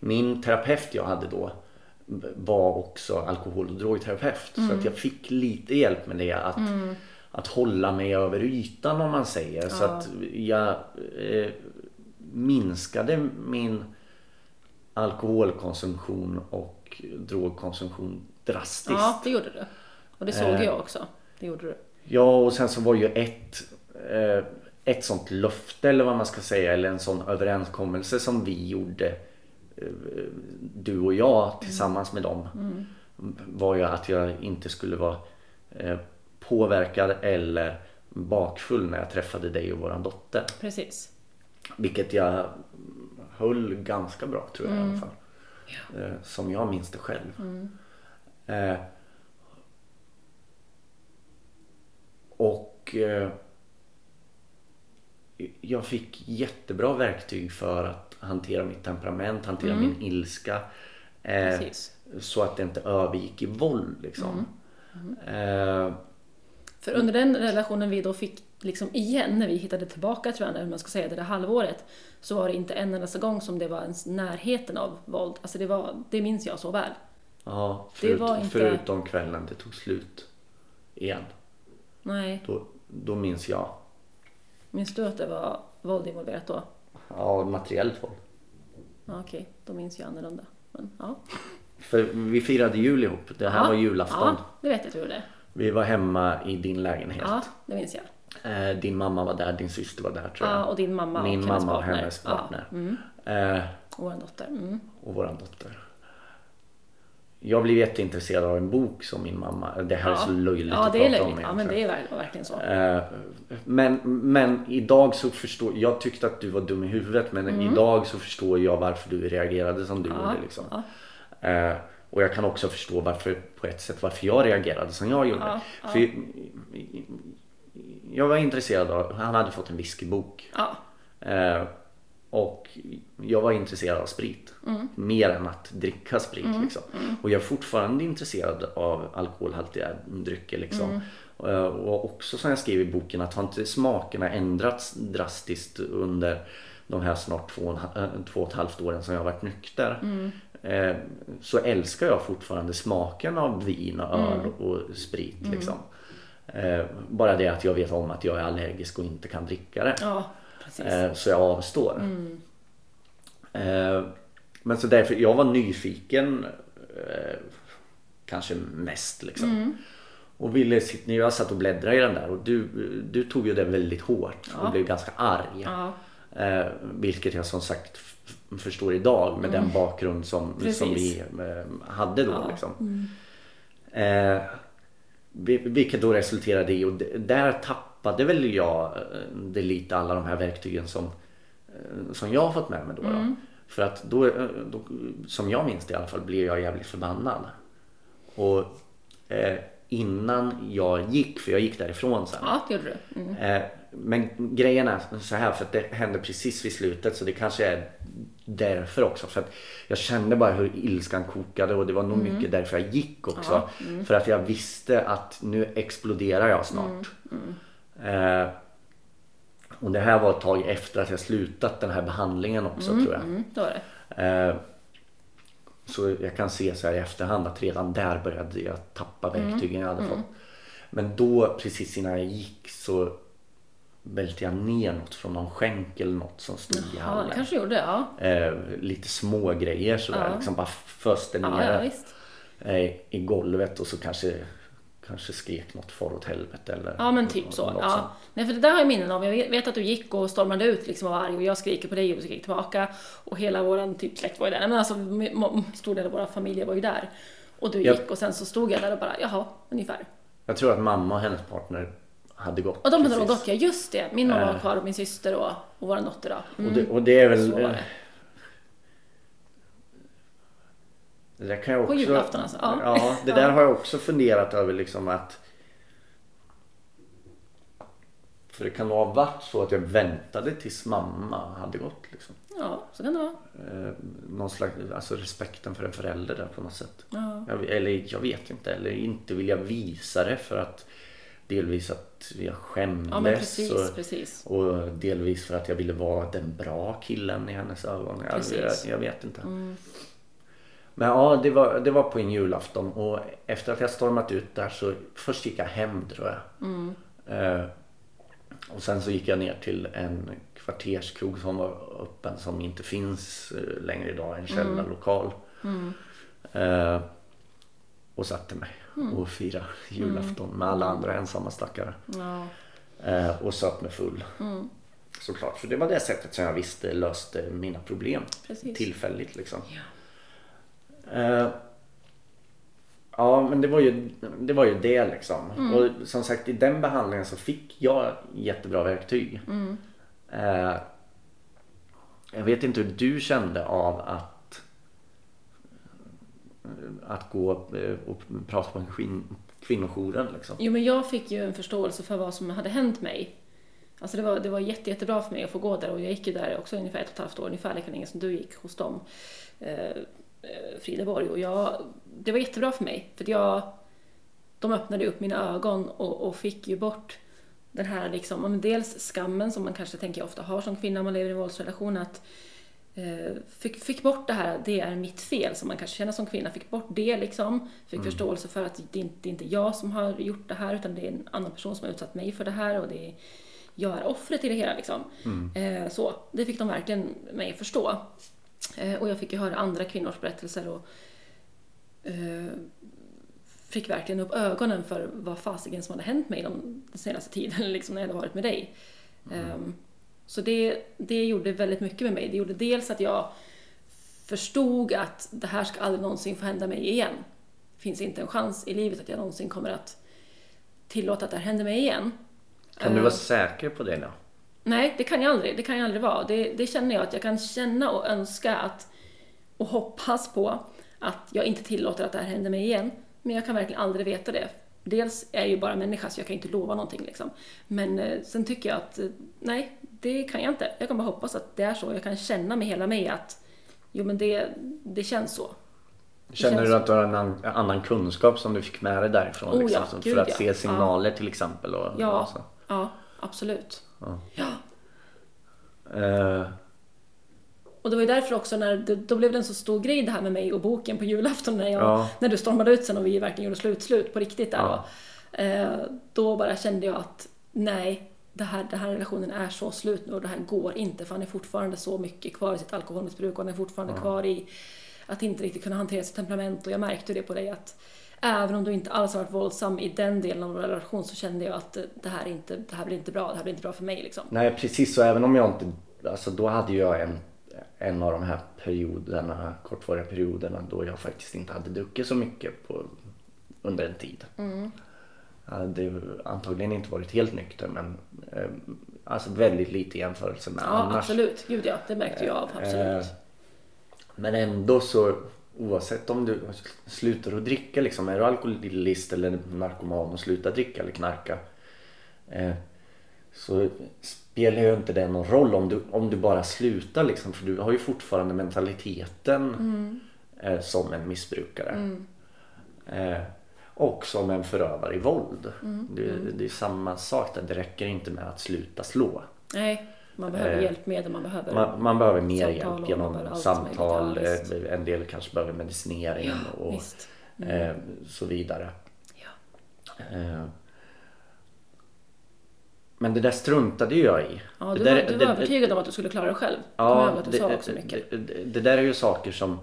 Min terapeut jag hade då var också alkohol och drogterapeut. Så att jag fick lite hjälp med det. Att, att hålla mig över ytan om man säger. Så Ja. att jag eh, minskade min alkoholkonsumtion och drogkonsumtion drastiskt. ja, det gjorde du. Och det såg Eh. jag också. Det gjorde du. Ja, och sen så var ju ett, eh, ett sånt löfte eller vad man ska säga eller en sån överenskommelse som vi gjorde eh, du och jag tillsammans med dem var ju att jag inte skulle vara eh, påverkad eller bakfull när jag träffade dig och våran dotter. Precis. Vilket jag höll ganska bra tror jag i alla fall. Eh, som jag minns det själv. Eh, och eh, jag fick jättebra verktyg för att hantera mitt temperament, hantera min ilska. Eh, Precis. så att det inte övergick i våld liksom. Eh, För under den relationen vi då fick liksom igen, när vi hittade tillbaka till varandra, hur man ska säga, det där halvåret, så var det inte en enda gång som det var ens närheten av våld. Alltså det, var, det minns jag så väl. ja, Det förut, var inte- förutom kvällen det tog slut igen. Nej, Då, då minns jag. minns du att det var våld involverat då? Ja, materiellt våld. Ja, Okej, då minns jag annorlunda. Men, ja. För vi firade jul ihop. Det här ja. var julafton. Ja, det vet jag att du gjorde. Vi var hemma i din lägenhet. Ja, det minns jag. Eh, Din mamma var där, din syster var där tror jag. Ja, och din mamma Min och hennes mamma och partner. hennes partner. Ja, mm. Eh, och vår dotter. Mm. och våran dotter. Jag blev jätteintresserad av en bok som min mamma, det här är Ja. så löjligt Ja, att det är prata om löjligt. Ja, men det är ver- verkligen så. Eh, Men, men idag så förstår jag tyckte att du var dum i huvudet men idag så förstår jag varför du reagerade som du Mm. Ja, gjorde. Liksom. ja. Och jag kan också förstå varför, på ett sätt varför jag reagerade som jag gjorde. Ja, ja. För jag var intresserad av, han hade fått en whiskybok. Ja, Eh, och jag var intresserad av sprit. Mm. Mer än att dricka sprit. Liksom. Och jag är fortfarande intresserad av alkoholhaltiga drycker. Liksom. Mm. Eh, och också som jag skrev i boken att har inte smakerna ändrats drastiskt under de här snart två eh, två och ett halvt åren som jag har varit nykter. Mm. Eh, så älskar jag fortfarande smaken av vin och öl Mm. och sprit. Liksom. Eh, bara det att jag vet om att jag är allergisk och inte kan dricka det. ja. Eh, Så jag avstår. Eh, Men så därför, jag var nyfiken eh, kanske mest liksom. Och ville sitta, jag satt och bläddrade i den där och du, du tog ju det väldigt hårt och Ja. blev ganska arg. Ja, Eh, vilket jag som sagt förstår idag med den bakgrund som, som vi eh, hade då. Ja. Liksom. Eh, vi- vilket då resulterade i, och där tappade väl jag eh, det lite alla de här verktygen som, eh, som jag har fått med mig då. då. För att då, eh, då, som jag minns det i alla fall, blev jag jävligt förbannad. Och eh, innan jag gick, för jag gick därifrån sen. ja, det gjorde du. Mm. Eh, men grejen är så här för att det hände precis vid slutet så det kanske är därför också. För att jag kände bara hur ilskan kokade och det var nog mycket därför jag gick också. För att jag visste att nu exploderar jag snart. Eh, och det här var ett tag efter att jag slutat den här behandlingen också tror jag. Mm, det det. Eh, så jag kan se så här i efterhand att redan där började jag tappa verktygen jag hade fått. Men då precis innan jag gick så välte jag ner något från någon skänk eller något som stod i Ja, det hallen. kanske gjorde, ja. Eh, lite små grejer sådär. Ja. Liksom bara föste ner ja, eh, i golvet och så kanske, kanske skrek något far åt helvete eller Ja, men typ så. Ja. sånt. Nej, för det där har jag minnen av. Jag vet, att du gick och stormade ut liksom och var arg och jag skriker på dig och du skriker tillbaka. Och hela våran typ släkt var ju där. Nej, Men alltså, stor del av våra familjer var ju där. Och du Ja. gick och sen så stod jag där och bara, jaha, ungefär. Jag tror att mamma och hennes partner hade gått. Och de hade precis. gått, ja just det. Min mamma var Eh. kvar och min syster och, och vår dotter då. Mm. Och, det, och det är väl... Var det. eh, Det där kan jag På också, julafton alltså? Ja. Ja, det där har jag också funderat över liksom att För det kan nog ha varit så att jag väntade tills mamma hade gått liksom. Ja, så kan det vara. Eh, någon slags, alltså respekten för en förälder där på något sätt. Ja. Jag, eller jag vet inte, eller inte vill jag visa det för att delvis att jag skämdes Ja, precis, och, precis. och delvis för att jag ville vara den bra killen i hennes ögon. Jag. Mm. jag, jag vet inte. Men ja, det var, det var på en julafton och efter att jag stormat ut där så först gick jag hem tror jag. Mm. Eh, och sen så gick jag ner till en kvarterskrog som var öppen som inte finns eh, längre idag, en källarlokal. Eh, och satte mig och firade julafton med alla andra ensamma stackare. Ja. Eh, och söp mig full. Såklart, för det var det sättet som jag visste löste mina problem. Precis. Tillfälligt liksom. Ja. Eh, ja, men det var ju det, var ju det liksom. Och som sagt, i den behandlingen så fick jag jättebra verktyg. Eh, jag vet inte hur du kände av att att gå eh, och prata på en kvin, kvinnojouren liksom. Jo, men jag fick ju en förståelse för vad som hade hänt mig. Alltså det var, det var jätte, jättebra för mig att få gå där och jag gick ju där också ungefär ett och ett halvt år, ungefär lika länge som du gick hos dem, eh, eh Frideborg. Och jag, det var jättebra för mig, för att jag, de öppnade upp mina ögon och, och fick ju bort den här liksom, dels skammen som man kanske tänker ofta har som kvinna om man lever i en våldsrelation, att fick, fick bort det här, det är mitt fel, som man kanske känner som kvinna. Fick bort det liksom. Fick förståelse för att det är, inte, det är inte jag som har gjort det här, utan det är en annan person som har utsatt mig för det här och det är, jag är offret i det hela liksom. Eh, så, det fick de verkligen mig att förstå. Eh, och jag fick ju höra andra kvinnors berättelser och eh, fick verkligen upp ögonen för vad fasiken som hade hänt mig de, den senaste tiden, liksom när jag hade varit med dig. Ehm, så det, det gjorde väldigt mycket med mig. Det gjorde dels att jag förstod att det här ska aldrig någonsin få hända mig igen. Det finns inte en chans i livet att jag någonsin kommer att tillåta att det här händer mig igen. Kan du Eh, vara säker på det då? Nej, det kan jag aldrig. Det kan jag aldrig vara. Det, det känner jag att jag kan känna och önska att och hoppas på att jag inte tillåter att det här händer mig igen. Men jag kan verkligen aldrig veta det. Dels är jag ju bara människa så jag kan inte lova någonting liksom. Men eh, sen tycker jag att eh, nej, det kan jag inte. Jag kan bara hoppas att det är så. Jag kan känna med hela mig att jo men det, det känns så. Känner känns du att du har en an- annan kunskap som du fick med dig därifrån? Oh, liksom, ja, gud, för att ja. se signaler till exempel? Och, Ja, och så. ja absolut. Ja. Eh, Och det var ju därför också när det, då blev det en så stor grej det här med mig och boken på julafton när, jag, Ja. när du stormade ut sen och vi verkligen gjorde slut-slut på riktigt där. Ja. då. Eh, då bara kände jag att nej, det här, den här relationen är så slut nu och det här går inte för han är fortfarande så mycket kvar i sitt alkoholmissbruk och han är fortfarande kvar i att inte riktigt kunna hantera sitt temperament och jag märkte det på dig att även om du inte alls har varit våldsam i den delen av vår relation så kände jag att det här, är inte, det här blir inte bra, det här blir inte bra för mig liksom. nej precis så även om jag inte, alltså då hade jag en, en av de här perioderna, kortvariga perioderna då jag faktiskt inte hade druckit så mycket på, under en tid. Mm. Hade antagligen inte varit helt nykter men eh, alltså väldigt lite i jämförelse med Ja, annars. absolut. Gud ja, det märkte jag av. Absolut. Eh, Men ändå så oavsett om du slutar att dricka liksom, är du alkoholist eller narkoman och slutar dricka eller knarka eh, så spelar ju inte det någon roll om du, om du bara slutar liksom för du har ju fortfarande mentaliteten eh, som en missbrukare. Eh, och som en förövare i våld. Det, det är samma sak där. Det räcker inte med att sluta slå. Nej, man behöver Eh, hjälpmedel, man behöver... Man, man behöver mer hjälp genom samtal. ja, eh, en del kanske behöver medicinering och visst. eh, så vidare. Ja. Eh, men det där struntade ju jag i. Ja, det du, där, var, du det- var övertygad om att du skulle klara det själv. Ja, det, också mycket. Det, det, det där är ju saker som,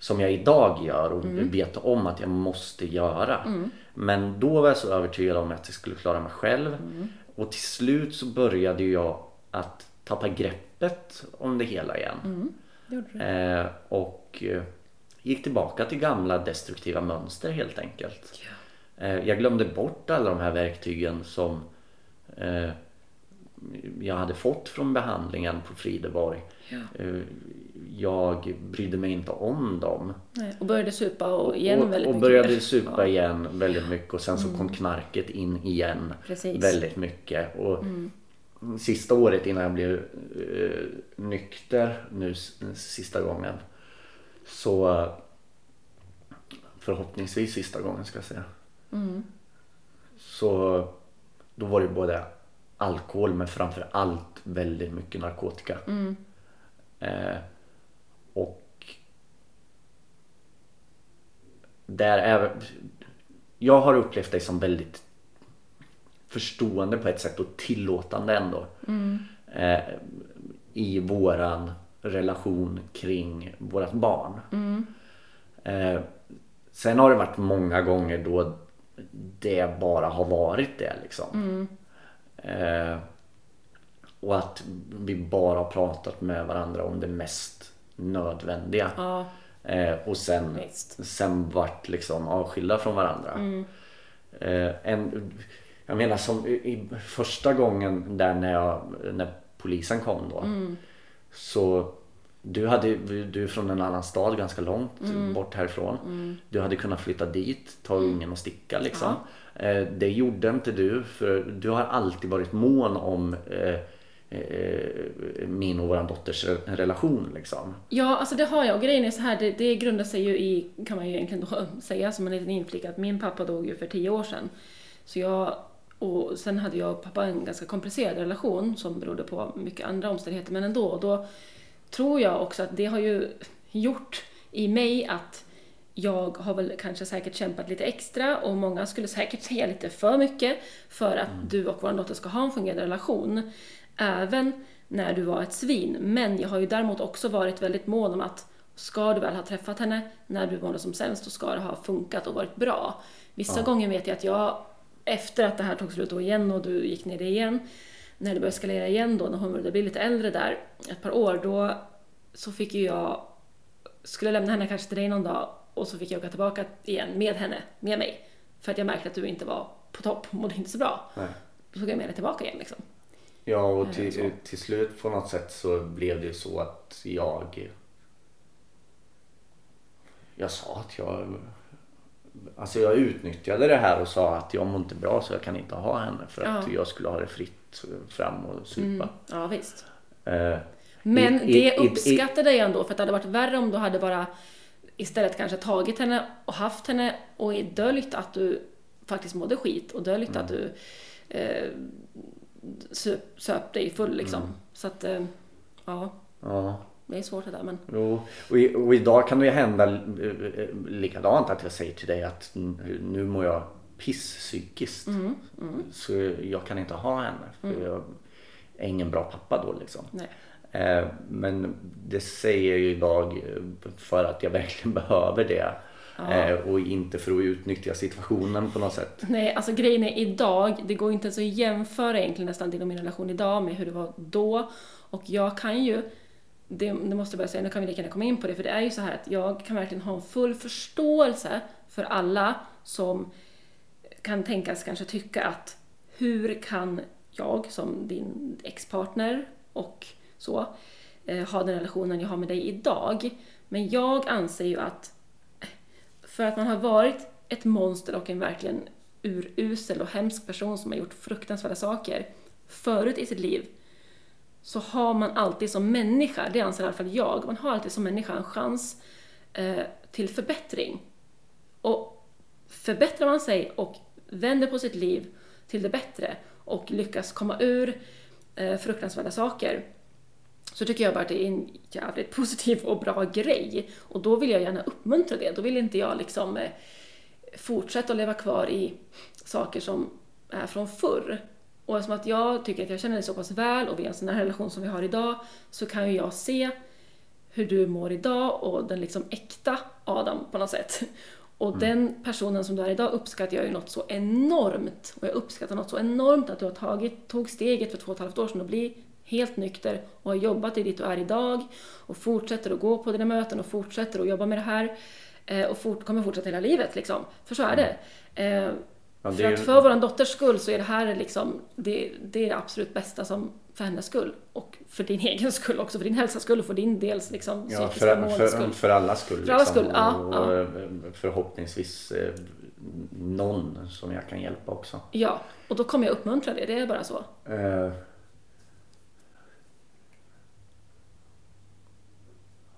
som jag idag gör och Mm. vet om att jag måste göra. Men då var jag så övertygad om att jag skulle klara mig själv. Mm. Och till slut så började jag att tappa greppet om det hela igen. Mm. Eh, och eh, gick tillbaka till gamla destruktiva mönster helt enkelt. Ja. Eh, jag glömde bort alla de här verktygen som eh, jag hade fått från behandlingen på Frideborg. Ja. Jag brydde mig inte om dem. Nej, och började supa och igen och, väldigt och mycket började mer. supa Ja, Mm. igen väldigt mycket och sen så kom knarket in igen Precis. väldigt mycket. Och Mm. Sista året innan jag blev eh, nykter nu sista gången så förhoppningsvis sista gången ska jag säga. Mm. Så då var det både alkohol men framför allt väldigt mycket narkotika. Mm. Eh, där är, jag har upplevt dig som väldigt förstående på ett sätt och tillåtande ändå. Eh, I våran relation kring vårat barn. Eh, sen har det varit många gånger då det bara har varit det liksom. Eh, och att vi bara har pratat med varandra om det mest nödvändiga. Ja, Eh, och sen, Visst. sen vart liksom avskilda från varandra. Mm. Eh, en, jag menar som i, i första gången där när, jag, när polisen kom då. Mm. Så du, hade, du är från en annan stad ganska långt Mm. bort härifrån. Du hade kunnat flytta dit, ta ungen och sticka liksom. Eh, det gjorde inte du för du har alltid varit mån om eh, min och vår dotters re- relation liksom. Ja, alltså det har jag. Och grejen är så här, det, det grundar sig ju i, kan man ju egentligen då säga som en liten inflik, att min pappa dog ju för tio år sedan. Så jag, och sen hade jag och pappa en ganska komplicerad relation som berodde på mycket andra omständigheter, men ändå. Och då tror jag också att det har ju gjort i mig att jag har väl kanske säkert kämpat lite extra och många skulle säkert säga lite för mycket för att du och vår dotter ska ha en fungerande relation. Även när du var ett svin. Men jag har ju däremot också varit väldigt mån om att ska du väl ha träffat henne när du mådde som sämst, då ska det ha funkat och varit bra. Vissa gånger vet jag att jag, efter att det här tog slut då igen och du gick ner det igen, när det började eskalera igen då, när hon började bli lite äldre där, ett par år, då så fick ju jag, skulle lämna henne kanske till dig någon dag och så fick jag åka tillbaka igen med henne, med mig. För att jag märkte att du inte var på topp, mådde inte så bra. Nej. Då tog jag med dig tillbaka igen liksom. Ja och till, till slut på något sätt så blev det ju så att jag Jag sa att jag Alltså jag utnyttjade det här och sa att jag mår inte bra så jag kan inte ha henne för att Ja. jag skulle ha det fritt fram och supa. Ja, visst. Eh, Men i- det i- i- uppskattade jag ändå, för att det hade varit värre om du hade bara istället kanske tagit henne och haft henne och döljt att du faktiskt mådde skit och döljt att du eh, söp, söp dig full liksom. Så att, eh, ja, ja. det är svårt det där men. Jo, och, i, och idag kan det ju hända eh, eh, likadant att jag säger till dig att nu mår jag piss psykiskt. Så jag kan inte ha henne för jag är ingen bra pappa då liksom. Nej. Men det säger jag ju idag för att jag verkligen behöver det. Eh, Och inte för att utnyttja situationen på något sätt. Nej, alltså grejen är idag, det går inte ens att jämföra egentligen nästan din och min relation idag med hur det var då. Och jag kan ju, det, det måste jag bara säga, nu kan vi lika gärna komma in på det, för det är ju så här att jag kan verkligen ha en full förståelse för alla som kan tänkas kanske tycka att hur kan jag som din ex-partner och så eh, ha den relationen jag har med dig idag? Men jag anser ju att för att man har varit ett monster och en verkligen urusel och hemsk person som har gjort fruktansvärda saker förut i sitt liv så har man alltid som människa, det anser i alla fall jag, man har alltid som människa en chans eh, till förbättring. Och förbättrar man sig och vänder på sitt liv till det bättre och lyckas komma ur eh, fruktansvärda saker så tycker jag bara att det är en jävligt positiv och bra grej. Och då vill jag gärna uppmuntra det. Då vill inte jag liksom eh, fortsätta att leva kvar i saker som är från förr. Och eftersom att jag tycker att jag känner dig så pass väl och vi har en sån här relation som vi har idag så kan ju jag se hur du mår idag och den liksom äkta Adam på något sätt. Och den personen som du är idag uppskattar jag ju något så enormt. Och jag uppskattar något så enormt att du har tagit, tog steget för två och ett halvt år sedan att bli helt nykter och har jobbat i dit du är idag och fortsätter att gå på dina möten och fortsätter att jobba med det här eh, och fort, kommer fortsätta hela livet liksom. För så är det. Eh, Ja, det för att ju- för vår dotters skull så är det här liksom, det, det är det absolut bästa som för hennes skull. Och för din egen skull också, för din hälsas skull och för din dels liksom, Ja, psykiska för, för, skull. för allas skull. För allas liksom. skull, ja, och, ja. eh, förhoppningsvis eh, någon som jag kan hjälpa också. Ja, och då kommer jag uppmuntra det, det är bara så. Eh,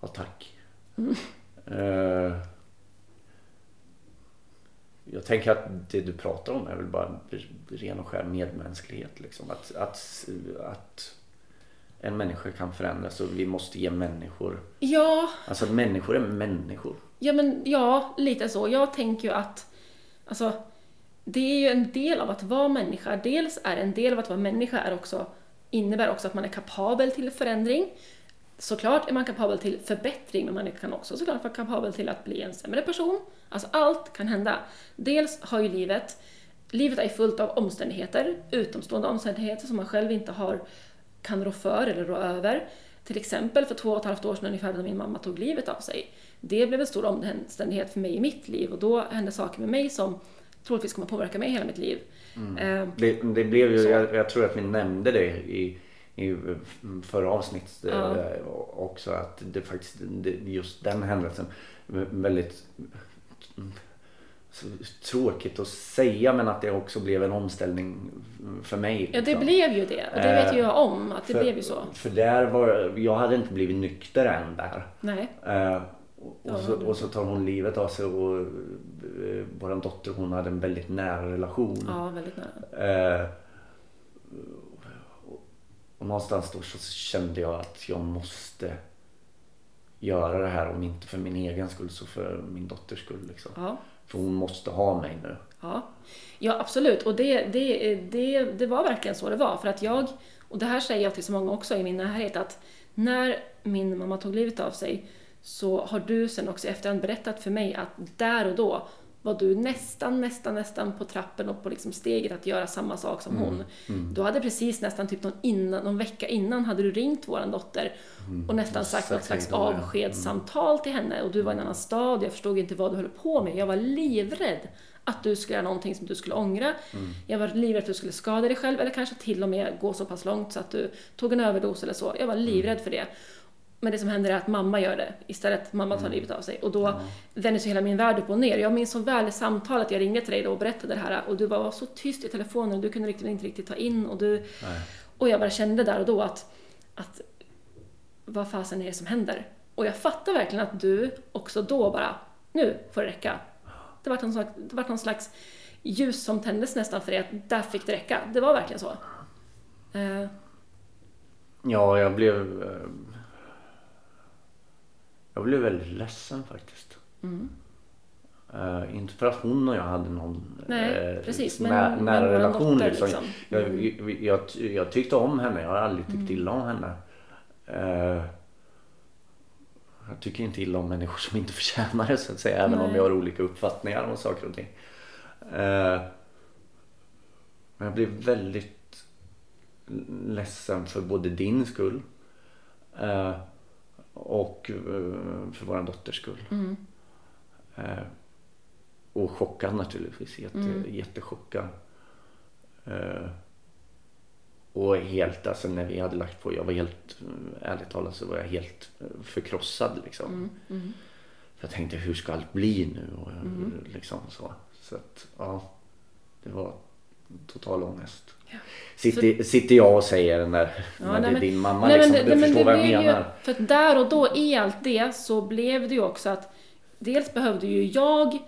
ja, tack. Eh, jag tänker att det du pratar om är väl bara ren och skär medmänsklighet. Liksom. Att, att, att en människa kan förändras och vi måste ge människor... Ja, Alltså människor är människor. Ja, men ja, lite så. Jag tänker ju att alltså, det är ju en del av att vara människa. Dels är en del av att vara människa är också, innebär också att man är kapabel till förändring. Såklart är man kapabel till förbättring, men man kan också såklart vara kapabel till att bli en sämre person. Alltså allt kan hända. Dels har ju livet, livet är fullt av omständigheter, utomstående omständigheter som man själv inte har kan rå för eller rå över. Till exempel för två och ett halvt år sedan ungefär när min mamma tog livet av sig. Det blev en stor omständighet för mig i mitt liv och då hände saker med mig som troligtvis kommer påverka mig hela mitt liv. Mm. Det, det, blev ju, jag, jag, tror att vi nämnde det i, i förra avsnittet ja. Eh, också att det faktiskt, just den händelsen väldigt tråkigt att säga men att det också blev en omställning för mig. Liksom. Ja det liksom. blev ju det och det vet ju jag om att det för, blev ju så. För där var, jag hade inte blivit nykter än där. Nej. Uh, och, så, och så tar hon livet av sig och uh, vår dotter hon hade en väldigt nära relation. Ja, väldigt nära. Uh, och någonstans då så kände jag att jag måste göra det här om inte för min egen skull så för min dotters skull. Liksom. Ja. För hon måste ha mig nu. Ja, ja absolut. Och det, det, det, det var verkligen så det var. För att jag, och det här säger jag till så många också i min närhet, att när min mamma tog livet av sig så har du sen också efterhand berättat för mig att där och då var du nästan, nästan, nästan på trappen och på liksom steget att göra samma sak som mm. hon. Mm. Du hade precis nästan typ någon, innan, någon vecka innan hade du ringt våran dotter mm. och nästan sagt något slags avskedssamtal till henne och du var i en annan stad, jag förstod inte vad du höll på med. Jag var livrädd att du skulle göra någonting som du skulle ångra. Mm. Jag var livrädd att du skulle skada dig själv eller kanske till och med gå så pass långt så att du tog en överdos eller så. Jag var livrädd för det. Men det som händer är att mamma gör det istället. Mamma tar mm. livet av sig. Och då mm. vänder sig hela min värld upp och ner. Jag minns så väl samtalet jag ringde till dig då och berättade det här och du var så tyst i telefonen och du kunde riktigt, inte riktigt ta in och du... Nej. Och jag bara kände där och då att, att vad fasen är det som händer? Och jag fattar verkligen att du också då bara, nu får det räcka. Det var någon slags, det var någon slags ljus som tändes nästan för dig, att där fick det räcka. Det var verkligen så. Uh. Ja, jag blev eh, jag blev väldigt ledsen faktiskt. Mm. Uh, inte för att hon och jag hade någon Nej, uh, precis, nä men, nära men relation. Dotter, liksom. liksom. Mm. Jag, jag, jag, tyckte om henne. Jag har aldrig tyckt mm. illa om henne. Uh, jag tycker inte illa om människor som inte förtjänar det så att säga. Även Nej. om vi har olika uppfattningar om saker och ting. men jag blev väldigt ledsen för både din skull och eh, för vår dotters skull. Mm. Eh, och chockad naturligtvis. Jätte, mm. Jättechockad. Eh, och helt, alltså när vi hade lagt på, jag var helt, ärligt talat så var jag helt förkrossad liksom. Mm. Mm. För jag tänkte hur ska allt bli nu? Och, mm. liksom så. Så att, ja. Det var total ångest. Ja. Sitter, så, sitter jag och säger den där, ja, när nej, det är din mamma nej, liksom, men, du förstår vad jag menar. Ju, för där och då i allt det så blev det ju också att dels behövde ju jag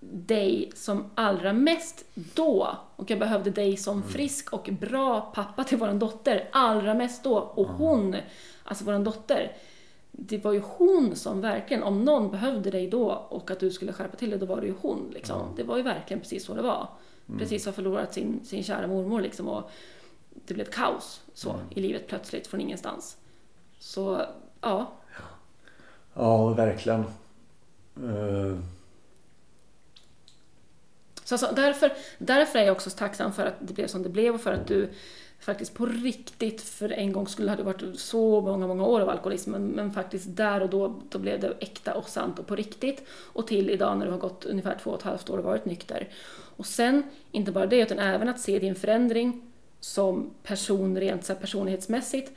dig som allra mest då och jag behövde dig som mm. frisk och bra pappa till våran dotter allra mest då och mm. hon, alltså våran dotter det var ju hon som verkligen, om någon behövde dig då och att du skulle skärpa till det, då var det ju hon. Liksom. Mm. Det var ju verkligen precis så det var. Mm. Precis har förlorat sin, sin kära mormor liksom och det blev kaos så mm. i livet plötsligt från ingenstans. Så, ja. Ja, verkligen. Uh... Så, så därför, därför är jag också tacksam för att det blev som det blev och för att du faktiskt på riktigt för en gång skulle hade varit så många, många år av alkoholism men, men, faktiskt där och då, då blev det äkta och sant och på riktigt och till idag när du har gått ungefär två och ett halvt år och varit nykter. Och sen, inte bara det, utan även att se din förändring som person rent så personlighetsmässigt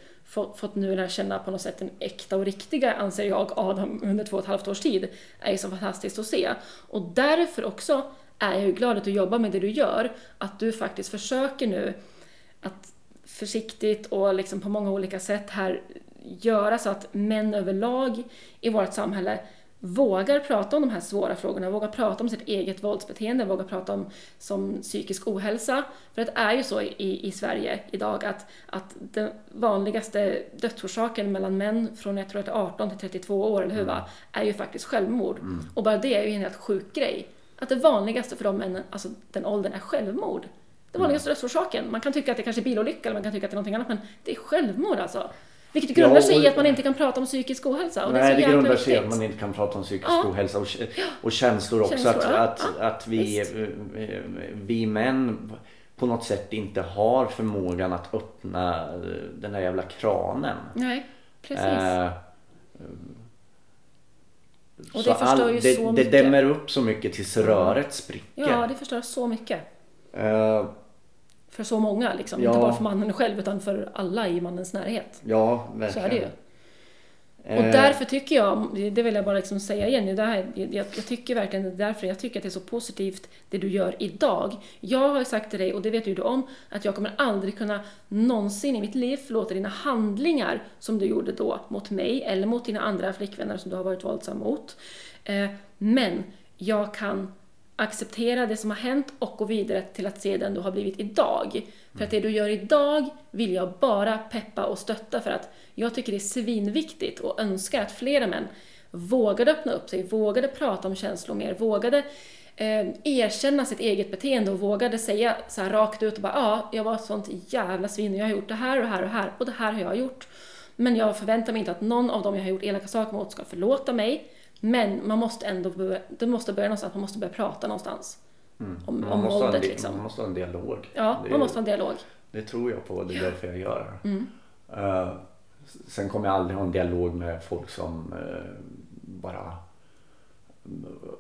fått nu lära känna på något sätt den äkta och riktiga, anser jag, Adam under två och ett halvt års tid, är ju så fantastiskt att se. Och därför också är jag ju glad att du jobbar med det du gör, att du faktiskt försöker nu att försiktigt och liksom på många olika sätt här göra så att män överlag i vårt samhälle vågar prata om de här svåra frågorna, vågar prata om sitt eget våldsbeteende, vågar prata om som psykisk ohälsa. För det är ju så i, i Sverige idag att, att den vanligaste dödsorsaken mellan män från jag tror att 18 till 32 år, eller hur va, mm. är ju faktiskt självmord. Mm. Och bara det är ju en helt sjuk grej. Att det vanligaste för de männen, alltså den åldern, är självmord. Den vanligaste dödsorsaken. Man kan tycka att det kanske är bilolycka eller man kan tycka att det är någonting annat men det är självmord alltså. Vilket grundar ja, sig i att man inte kan prata om psykisk ohälsa. Och nej, det, det grundar sig i att man inte kan prata om psykisk ja. ohälsa och, och känslor också. Känslor, att, ja. att, att vi, vi män på något sätt inte har förmågan att öppna eh, den där jävla kranen. Nej, precis. Eh, Och så det förstör ju det, så det mycket. dämmer upp så mycket tills röret spricker. Ja, det förstör så mycket. Eh, För så många liksom. Ja. Inte bara för mannen själv utan för alla i mannens närhet. ja, Så verkligen. är det ju. Och Eh, därför tycker jag, det vill jag bara liksom säga igen, det här, jag, jag tycker verkligen det är därför jag tycker att det är så positivt det du gör idag. Jag har sagt till dig, och det vet ju du om, att jag kommer aldrig kunna någonsin i mitt liv förlåta dina handlingar som du gjorde då mot mig eller mot dina andra flickvänner som du har varit våldsam mot. Eh, men jag kan acceptera det som har hänt och gå vidare till att se den du har blivit idag. För att det du gör idag vill jag bara peppa och stötta för att jag tycker det är svinviktigt och önskar att flera män vågade öppna upp sig, vågade prata om känslor mer, vågade eh, erkänna sitt eget beteende och vågade säga så här rakt ut och bara ja, jag var ett sånt jävla svin och jag har gjort det här och det här och det här och det här har jag gjort. Men jag förväntar mig inte att någon av dem jag har gjort elaka saker mot ska förlåta mig. Men man måste ändå börja, det måste börja någonstans, man måste börja prata någonstans. Om, man, om våldet liksom. man måste ha en dialog. Ja, det, man måste ha en dialog. det tror jag på. Det är därför jag gör det. Mm. Eh, sen kommer jag aldrig ha en dialog med folk som eh, bara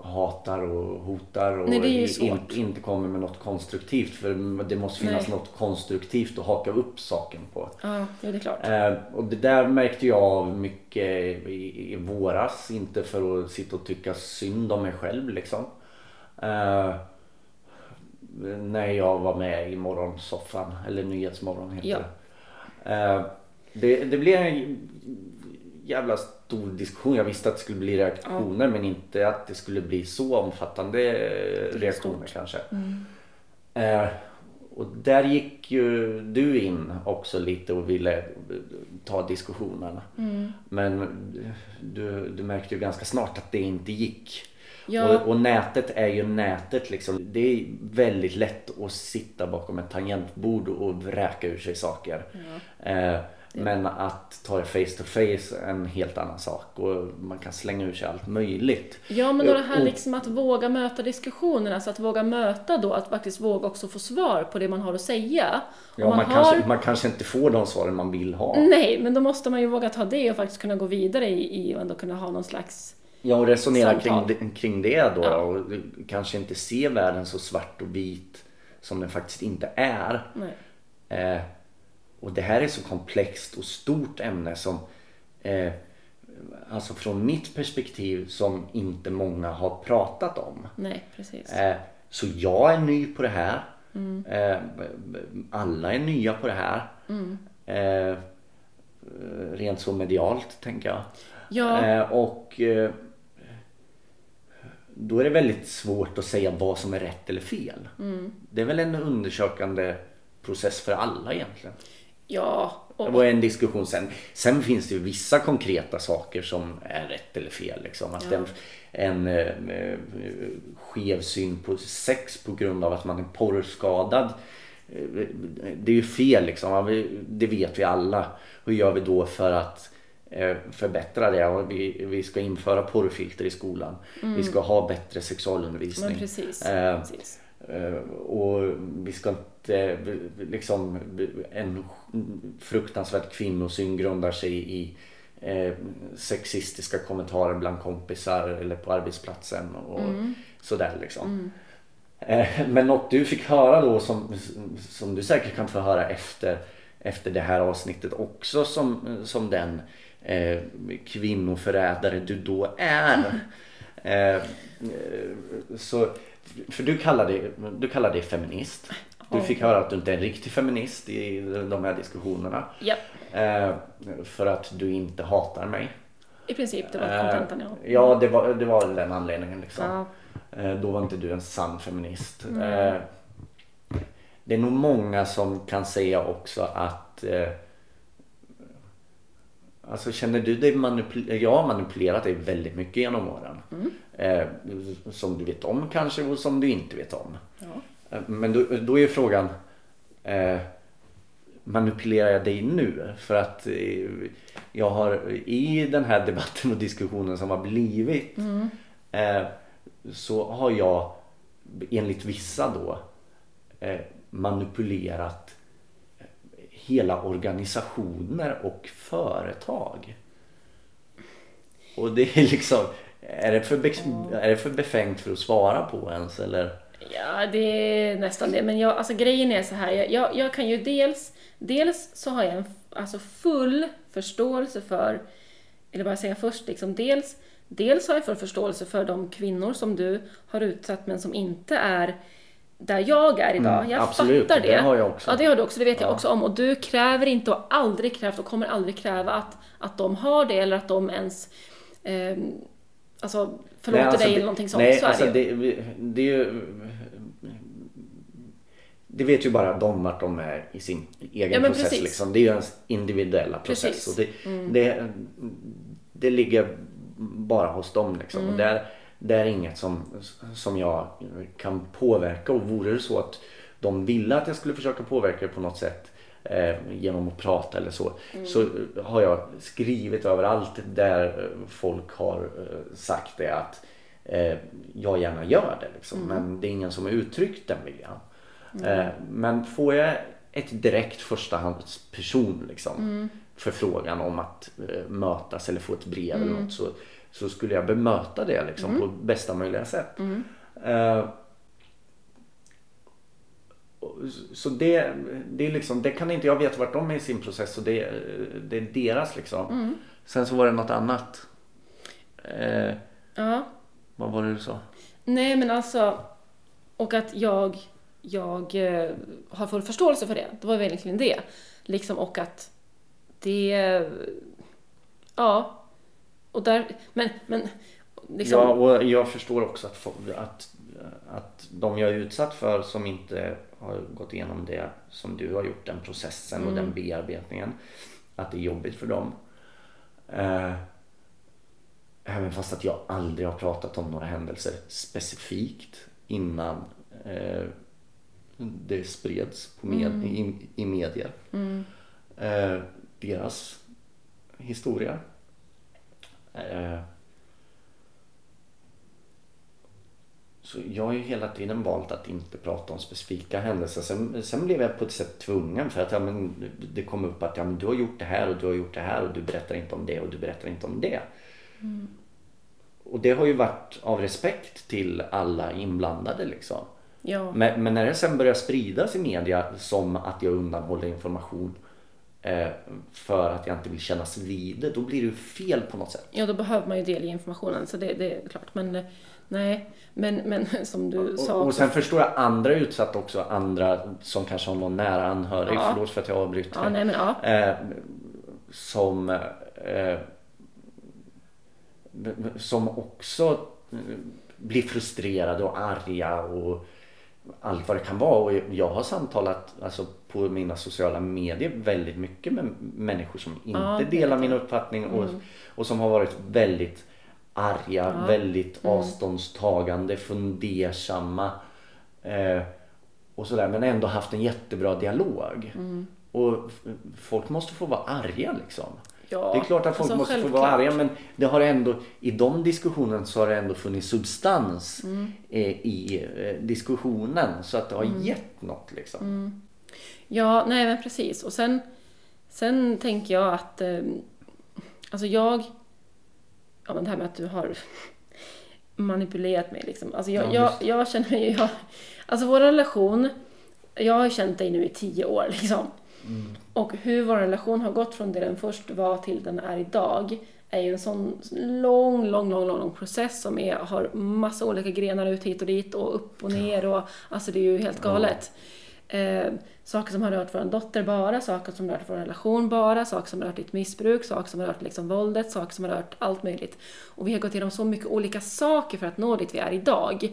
hatar och hotar och Nej, det är ju i- svårt. inte kommer med något konstruktivt. För det måste finnas Nej. något konstruktivt att haka upp saken på. Ja, det är klart. Eh, och det där märkte jag av mycket i, i våras. Inte för att sitta och tycka synd om mig själv liksom. Eh, när jag var med i morgonsoffan, eller Nyhetsmorgon heter Ja. det. Eh, det. Det blev en jävla stor diskussion. Jag visste att det skulle bli reaktioner men inte att det skulle bli så omfattande reaktioner kanske. Eh, och där gick ju du in också lite och ville ta diskussionen. Men du, du märkte ju ganska snart att det inte gick. Ja. Och, och nätet är ju nätet liksom. Det är väldigt lätt att sitta bakom ett tangentbord och vräka ur sig saker. Eh, men att ta det face to face är en helt annan sak och man kan slänga ur sig allt möjligt. Ja, men då det här liksom att våga möta diskussionerna, alltså att våga möta då, att faktiskt våga också få svar på det man har att säga. Ja, man, har... kanske, man kanske inte får de svaren man vill ha. Nej, men då måste man ju våga ta det och faktiskt kunna gå vidare i, i och ändå kunna ha någon slags... Ja, och resonera kring, kring det då. Ja. Och kanske inte se världen så svart och vit som den faktiskt inte är. Nej. Eh, och det här är så komplext och stort ämne som eh, alltså från mitt perspektiv som inte många har pratat om. Nej, precis. Eh, så jag är ny på det här. Mm. Eh, alla är nya på det här. Mm. Eh, rent så medialt tänker jag. Ja. Eh, och eh, då är det väldigt svårt att säga vad som är rätt eller fel. Mm. Det är väl en undersökande process för alla egentligen. Ja, Det och, var en diskussion sen. Sen finns det ju vissa konkreta saker som är rätt eller fel. Liksom. Att Ja. en, en eh, skev syn på sex på grund av att man är porrskadad. eh, Det är ju fel liksom. Det vet vi alla. Hur gör vi då för att eh, förbättra det? Vi, vi ska införa porrfilter i skolan. Vi ska ha bättre sexualundervisning. Mm. precis. Eh, precis. Eh, Och vi ska inte liksom en fruktansvärd kvinnosyn grundar sig i eh, sexistiska kommentarer bland kompisar eller på arbetsplatsen och sådär liksom. Eh, men något du fick höra då som, som du säkert kan få höra efter, efter det här avsnittet också som, som den eh, kvinnoförrädare du då är. Eh, eh, så, för du kallar, dig, du kallar dig feminist. Du fick höra att du inte är en riktig feminist i de här diskussionerna. Ja, Eh, för att du inte hatar mig. i princip. Det var Eh, kontentan, ja. Ja, det var, det var den anledningen. Liksom. Ja. Eh, Då var inte du en sann feminist. Mm. Eh, Det är nog många som kan säga också att eh, Alltså känner du dig manipulerad? Jag har manipulerat dig väldigt mycket genom åren. Mm. Eh, som du vet om kanske och som du inte vet om. Ja. Eh, Men då, då är frågan eh, Manipulerar jag dig nu? För att eh, jag har i den här debatten och diskussionen som har blivit Mm. eh, så har jag enligt vissa då eh, manipulerat hela organisationer och företag. Och det är liksom, är det för, är det för befängt för att svara på ens eller? Ja, det är nästan det. Men jag, alltså, grejen är så här, jag, jag, jag kan ju dels, dels så har jag en alltså, full förståelse för, eller bara säga först, liksom, dels, dels har jag full förståelse för de kvinnor som du har utsatt men som inte är där jag är idag. Mm, jag absolut, fattar det. det har jag också. Ja, det har du också. Det vet jag Ja. också om. Och du kräver inte och aldrig krävt och kommer aldrig kräva att, att de har det eller att de ens eh, alltså, förlåter Nej, alltså dig det- eller någonting sånt. Nej, så är alltså det ju. det, är ju... Det vet ju bara de vart de är i sin egen Ja, process. precis. Liksom. Det är ju ens individuella process. Precis. Och det, Mm. det, det ligger bara hos dem. Liksom. Mm. Och det, är, det är inget som, som jag kan påverka. Och vore det så att de ville att jag skulle försöka påverka det på något sätt eh, genom att prata eller så. Mm. Så har jag skrivit överallt där eh, folk har eh, sagt det att eh, jag gärna gör det. Liksom. Mm. Men det är ingen som har uttryckt den viljan. Eh, men får jag ett direkt förstahandsperson liksom, Mm. förfrågan om att mötas eller få ett brev eller Mm. något så, så skulle jag bemöta det liksom, på bästa möjliga sätt. Mm. Och- så det, det, är liksom, det kan inte jag veta vart de är i sin process och det, det är deras liksom. Mm. Sen så var det något annat. Eh, Ja. vad var det du sa? Nej, men alltså... Och att jag, jag eh, har full förståelse för det. Det var verkligen det. Liksom, och att det... Ja. Och där... Men, men liksom... Ja, och jag förstår också att, att, att de jag är utsatt för som inte har gått igenom det som du har gjort, den processen och den bearbetningen, att det är jobbigt för dem. Eh, även fast att jag aldrig har pratat om några händelser specifikt innan eh, det spreds med, i, i medier. Mm. Eh, deras historia. Eh, så jag har ju hela tiden valt att inte prata om specifika händelser. Sen, sen blev jag på ett sätt tvungen för att ja, men, det kom upp att ja, men du har gjort det här och du har gjort det här och du berättar inte om det och du berättar inte om det. Och det har ju varit av respekt till alla inblandade liksom. Ja. Men, men när det sen börjar spridas i media som att jag undanhåller information för att jag inte vill kännas vid det, då blir det ju fel på något sätt. ja, då behöver man ju delge informationen. Så det, det är klart. Men eh, nej. Men, men som du sa Och, och också. sen förstår jag andra utsatt också, andra som kanske har någon nära anhörig, Ja. förlåt för att jag avbryter. Ja, nej men ja. eh, som eh, som också eh, blir frustrerade och arga och allt vad det kan vara. Och jag har samtalat alltså, på mina sociala medier väldigt mycket med människor som inte Ja, det delar min uppfattning och, och som har varit väldigt arga, väldigt avståndstagande, fundersamma eh, och sådär men ändå haft en jättebra dialog. Och f- folk måste få vara arga liksom. Ja, Det är klart att folk alltså, måste få självklart. vara arga men det har ändå, i de diskussionerna så har det ändå funnits substans Mm. eh, i eh, diskussionen så att det har gett något liksom. Mm. Ja, nej men precis. Och sen, sen tänker jag att, eh, alltså jag, ja men det här med att du har manipulerat mig liksom. Alltså jag, Ja, jag, jag känner mig, jag, alltså vår relation, jag har ju känt dig nu i tio år liksom. Mm. Och hur vår relation har gått från det den först var till den är idag är ju en sån lång, lång, lång, lång, lång process som är, har massa olika grenar ut hit och dit och upp och ner och alltså det är ju helt galet. Eh, saker som har rört vår dotter bara, saker som har rört vår relation bara, saker som har rört ditt missbruk, saker som har rört liksom våldet, saker som har rört allt möjligt. Och vi har gått igenom så mycket olika saker för att nå dit vi är idag.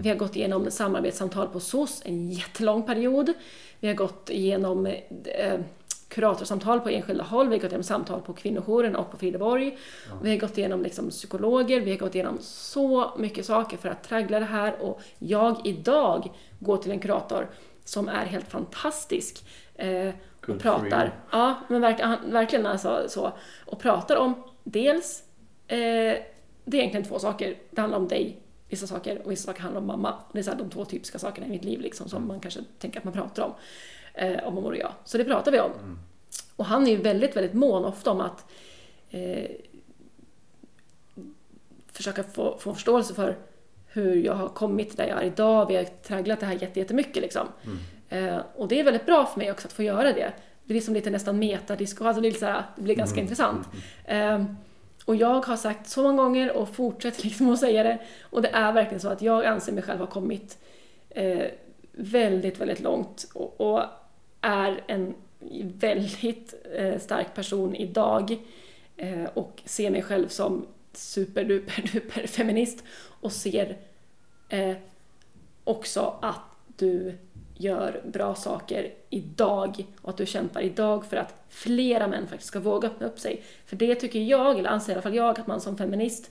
Vi har gått igenom samarbetssamtal på SOS en jättelång period. Vi har gått igenom eh, kuratorsamtal på enskilda håll, vi har gått igenom samtal på kvinnojouren och på Frideborg. Vi har gått igenom liksom psykologer, vi har gått igenom så mycket saker för att traggla det här och jag idag går till en kurator som är helt fantastisk eh, och pratar. Ja, men verk, han, verkligen alltså så. Och pratar om dels, eh, det är egentligen två saker. Det handlar om dig vissa saker och vissa saker handlar om mamma. Det är så här de två typiska sakerna i mitt liv liksom, som man kanske tänker att man pratar om. Eh, om mormor och jag. Så det pratar vi om. Och han är ju väldigt, väldigt mån ofta om att eh, försöka få, få förståelse för hur jag har kommit där jag är idag. Vi har tragglat det här jättemycket liksom. Eh, och det är väldigt bra för mig också att få göra det. Det blir som lite nästan metadisco, alltså det, är lite så här, det blir ganska intressant. Eh, och jag har sagt så många gånger och fortsätter liksom att säga det. Och det är verkligen så att jag anser mig själv ha kommit eh, väldigt, väldigt långt och, och är en väldigt eh, stark person idag eh, och ser mig själv som superduper feminist och ser eh, också att du gör bra saker idag och att du kämpar idag för att flera män faktiskt ska våga öppna upp sig. För det tycker jag, eller anser i alla fall jag, att man som feminist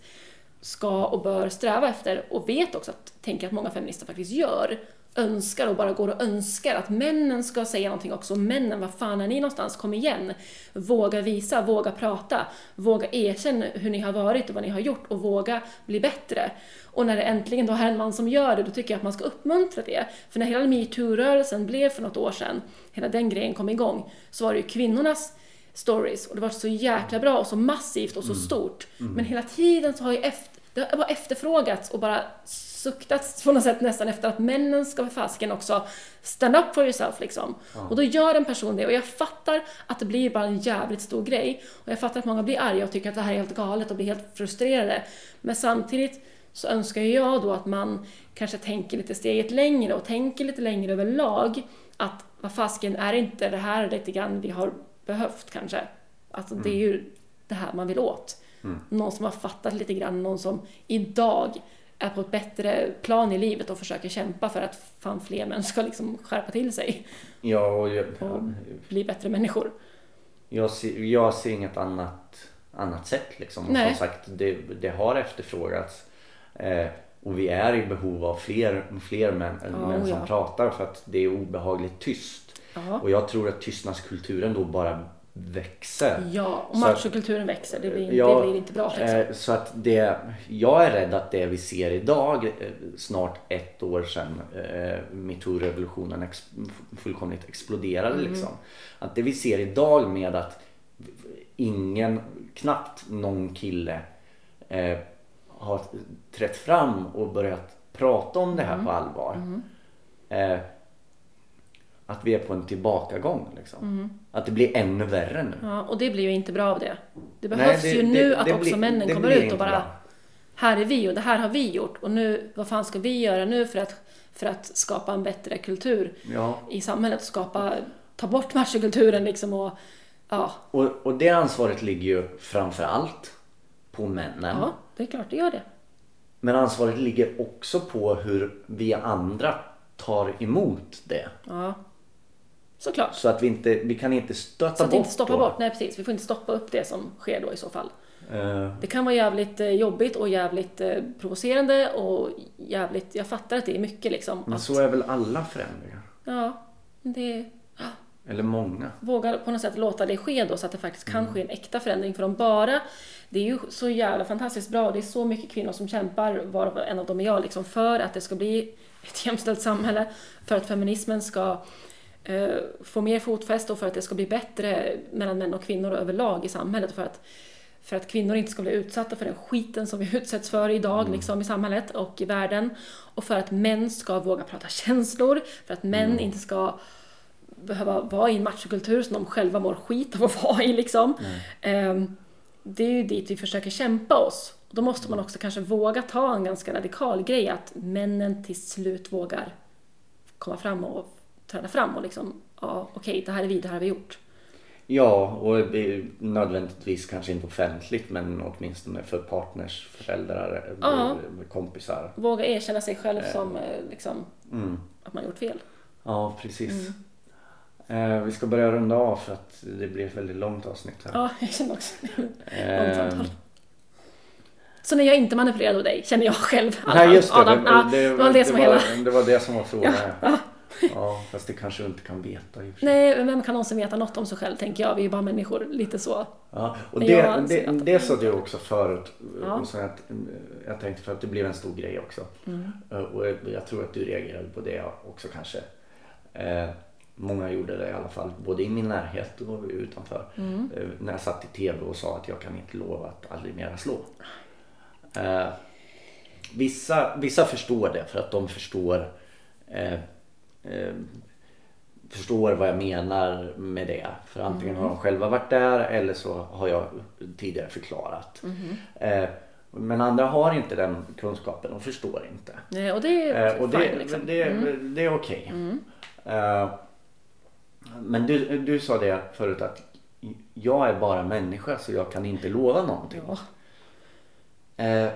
ska och bör sträva efter och vet också att, tänker att många feminister faktiskt gör önskar och bara går och önskar att männen ska säga någonting också. Männen, vad fan är ni någonstans? Kom igen! Våga visa, våga prata, våga erkänna hur ni har varit och vad ni har gjort och våga bli bättre. Och när det äntligen då är en man som gör det, då tycker jag att man ska uppmuntra det. För när hela metoo-rörelsen blev för något år sedan, hela den grejen kom igång, så var det ju kvinnornas stories och det var så jäkla bra och så massivt och så stort. Men hela tiden så har ju efter, det har bara efterfrågats och bara suktats på något sätt nästan efter att männen ska för fasiken också stand up for yourself liksom. Och då gör en person det och jag fattar att det blir bara en jävligt stor grej och jag fattar att många blir arga och tycker att det här är helt galet och blir helt frustrerade. Men samtidigt så önskar jag då att man kanske tänker lite steget längre och tänker lite längre överlag att vad fasiken är inte det här lite grann vi har behövt kanske? Alltså det är ju det här man vill åt. Någon som har fattat lite grann, någon som idag är på ett bättre plan i livet och försöker kämpa för att fan fler män ska liksom skärpa till sig Ja, och jag, och bli bättre människor. jag, ser, jag ser inget annat, annat sätt liksom. Och Nej. som sagt, det, det har efterfrågats. Eh, och vi är i behov av fler, fler män, Ja, män som ja. pratar för att det är obehagligt tyst. Ja. Och jag tror att tystnadskulturen då bara växer. Ja, och machokulturen växer. Det blir, Ja, det blir inte bra liksom. Eh, så att det, jag är rädd att det vi ser idag, eh, snart ett år sedan eh, metoo-revolutionen ex, fullkomligt exploderade Mm. liksom. Att det vi ser idag med att ingen, knappt någon kille eh, har trätt fram och börjat prata om det Mm. här på allvar. Eh, att vi är på en tillbakagång liksom. Mm. Att det blir ännu värre nu. Ja, och det blir ju inte bra av det. Det Nej, behövs det- ju det- nu att det också blir- männen kommer ut och bara bra. här är vi och det här har vi gjort och nu, vad fan ska vi göra nu för att, för att skapa en bättre kultur Ja. i samhället skapa, ta bort machokulturen liksom och ja, Och, och det ansvaret ligger ju framför allt på männen. ja, det är klart det gör det. Men ansvaret ligger också på hur vi andra tar emot det. Ja, såklart. Så att vi inte, vi kan inte stöta Så att bort inte stoppa då. bort, nej precis, vi får inte stoppa upp det som sker då i så fall. Eh, Det kan vara jävligt eh, jobbigt och jävligt eh, provocerande och jävligt, jag fattar att det är mycket liksom. men att, så är väl alla förändringar? Ja, det Eller många? våga på något sätt låta det ske då så att det faktiskt kan Mm. ske en äkta förändring för dem bara. Det är ju så jävla fantastiskt bra och det är så mycket kvinnor som kämpar, varav en av dem är jag, liksom för att det ska bli ett jämställt samhälle, för att feminismen ska få mer fotfäste och för att det ska bli bättre mellan män och kvinnor överlag i samhället. För att, för att kvinnor inte ska bli utsatta för den skiten som vi utsätts för idag liksom, i samhället och i världen. Och för att män ska våga prata känslor, för att män inte ska behöva vara i en machokultur som de själva mår skit av att vara i. Liksom. Ehm, det är ju dit vi försöker kämpa oss. Då måste man också kanske våga ta en ganska radikal grej, att männen till slut vågar komma fram och träda fram och liksom, ja okej, det här är vi, det här har vi gjort. Ja, och det nödvändigtvis kanske inte offentligt men åtminstone för partners, föräldrar, eh, Ja. kompisar. Våga erkänna sig själv som eh, liksom, Mm. att man gjort fel. Ja, precis. Eh, vi ska börja runda av för att det blir ett väldigt långt avsnitt här. Ja, jag känner också Eh, långt. Så när jag inte manipulerad av dig, känner jag själv. Nej just det, Adam, det, det, det var det som var var, hela... det var det som var frågan. Ja. Ja, fast det kanske du inte kan veta i och för sig. Nej, vem kan någonsin veta något om sig själv tänker jag. Vi är ju bara människor, lite så. Ja, och det, jag det, att- det sa du också förut. Ja. Och så att, jag tänkte för att det blev en stor grej också. Mm. Och jag, jag tror att du reagerade på det också kanske. Eh, många gjorde det i alla fall, både i min närhet och utanför. Mm. Eh, när jag satt i TV och sa att jag kan inte lova att aldrig mera slå. Eh, vissa, vissa förstår det för att de förstår eh, eh, förstår vad jag menar med det. För antingen har de själva varit där eller så har jag tidigare förklarat. Eh, men andra har inte den kunskapen och förstår inte. Nej, och det är Eh, och fine det, liksom. det, det är okej. Eh, men du, du sa det förut att jag är bara människa så jag kan inte lova någonting. Ja. Eh,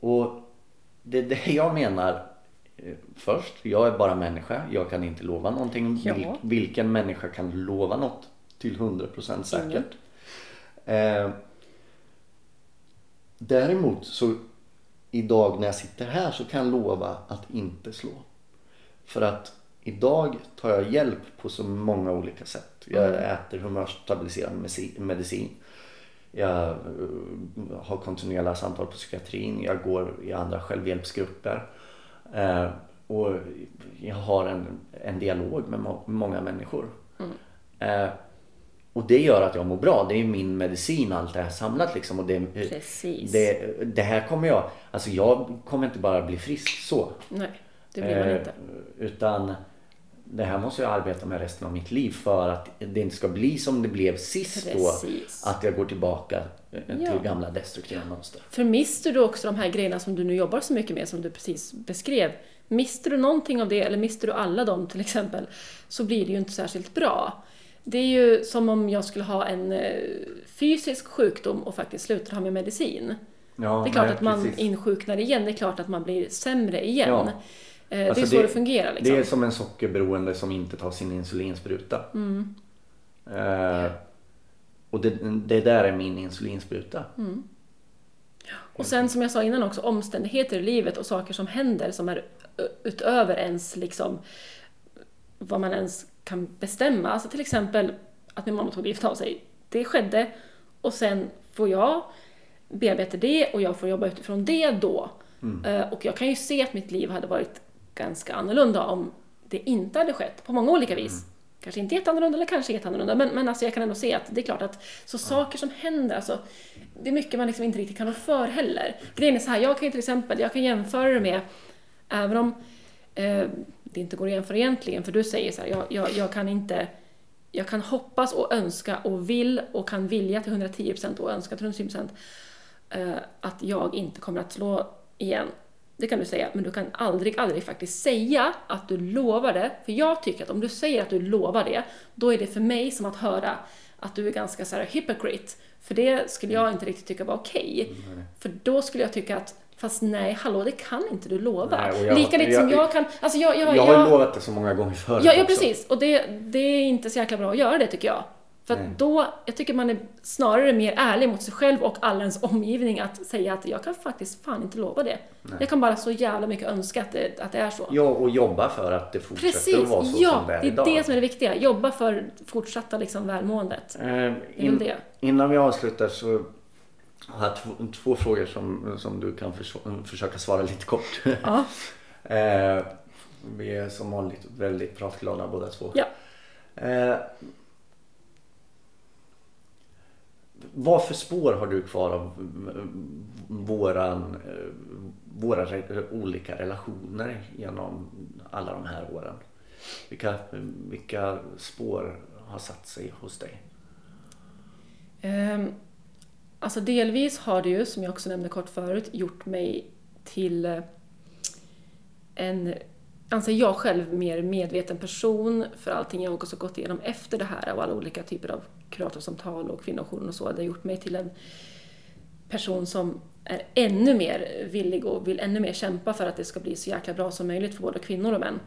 och det är det jag menar först. Jag är bara människa. Jag kan inte lova någonting. Ja. Vil, vilken människa kan lova något till 100% säkert? Eh, däremot så idag när jag sitter här så kan jag lova att inte slå. För att idag tar jag hjälp på så många olika sätt. Jag äter humörstabiliserande medicin- medicin. Jag eh, har kontinuerliga samtal på psykiatrin. Jag går i andra självhjälpsgrupper. Eh, och jag har en, en dialog med må- många människor. Eh, och det gör att jag mår bra. Det är min medicin allt det här samlat liksom. Och det, det, det här kommer jag, alltså jag kommer inte bara bli frisk så. Nej, det blir man Eh, inte. Utan det här måste jag arbeta med resten av mitt liv för att det inte ska bli som det blev sist Precis. då. Att jag går tillbaka till Ja. gamla destruktiva mönster. För mister du också de här grejerna som du nu jobbar så mycket med, som du precis beskrev, mister du någonting av det, eller mister du alla dem till exempel, så blir det ju inte särskilt bra. Det är ju som om jag skulle ha en eh, fysisk sjukdom och faktiskt slutar ha med medicin. Ja, Det är klart nej, att man precis. insjuknar igen, det är klart att man blir sämre igen. Ja. Eh, det Alltså är så det, fungerar liksom. Det är som en sockerberoende som inte tar sin insulinspruta. Mm. Eh, och det, det där är min insulinspruta. Mm. Och sen som jag sa innan också, omständigheter i livet och saker som händer som är utöver ens liksom vad man ens kan bestämma. Alltså till exempel att min mamma tog livet av sig. Det skedde och sen får jag bearbeta det och jag får jobba utifrån det då. Eh, Och jag kan ju se att mitt liv hade varit ganska annorlunda om det inte hade skett på många olika vis. Kanske inte jätteannorlunda eller kanske jätteannorlunda men, men alltså jag kan ändå se att det är klart att så saker som händer, alltså det är mycket man liksom inte riktigt kan rå för heller. Grejen är så här, jag kan ju till exempel, jag kan jämföra det med, även om eh, det inte går att jämföra egentligen, för du säger så här, jag, jag, jag kan inte jag kan hoppas och önska och vill och kan vilja till 110% och önska till 110% eh, att jag inte kommer att slå igen. Det kan du säga, men du kan aldrig, aldrig faktiskt säga att du lovar det. För jag tycker att om du säger att du lovar det, då är det för mig som att höra att du är ganska så här hypocrite. För det skulle jag inte riktigt tycka var okej. För då skulle jag tycka att Fast nej, hallå, det kan inte du lova. Nej, jag- Lika lite som jag- jag kan... Alltså jag, jag, Jag har ju lovat det så många gånger förut Ja, ja precis. Och det, det är inte så jäkla bra att göra det tycker jag. För Nej. att då, jag tycker man är snarare mer ärlig mot sig själv och all ens omgivning att säga att jag kan faktiskt fan inte lova det. Jag kan bara så jävla mycket önska att det, att det är så. Ja, och jobba för att det fortsätter Precis, att vara så ja, som det är det är idag. det som är det viktiga. Jobba för fortsatta liksom välmåendet. Eh, in, det. innan vi avslutar så har jag två, två frågor som, som du kan förs försöka svara lite kort. Ja. eh, vi är som vanligt väldigt pratglada båda två. Ja. Eh, vad för spår har du kvar av mm, våran, eh, våra olika relationer genom alla de här åren? Vilka, vilka spår har satt sig hos dig? Ehm, alltså delvis har det ju, som jag också nämnde kort förut, gjort mig till eh, en, anser jag själv, mer medveten person för allting jag också gått igenom efter det här och alla olika typer av kuratorsamtal och kvinnojouren och så. Det har gjort mig till en person som är ännu mer villig och vill ännu mer kämpa för att det ska bli så jäkla bra som möjligt för både kvinnor och män.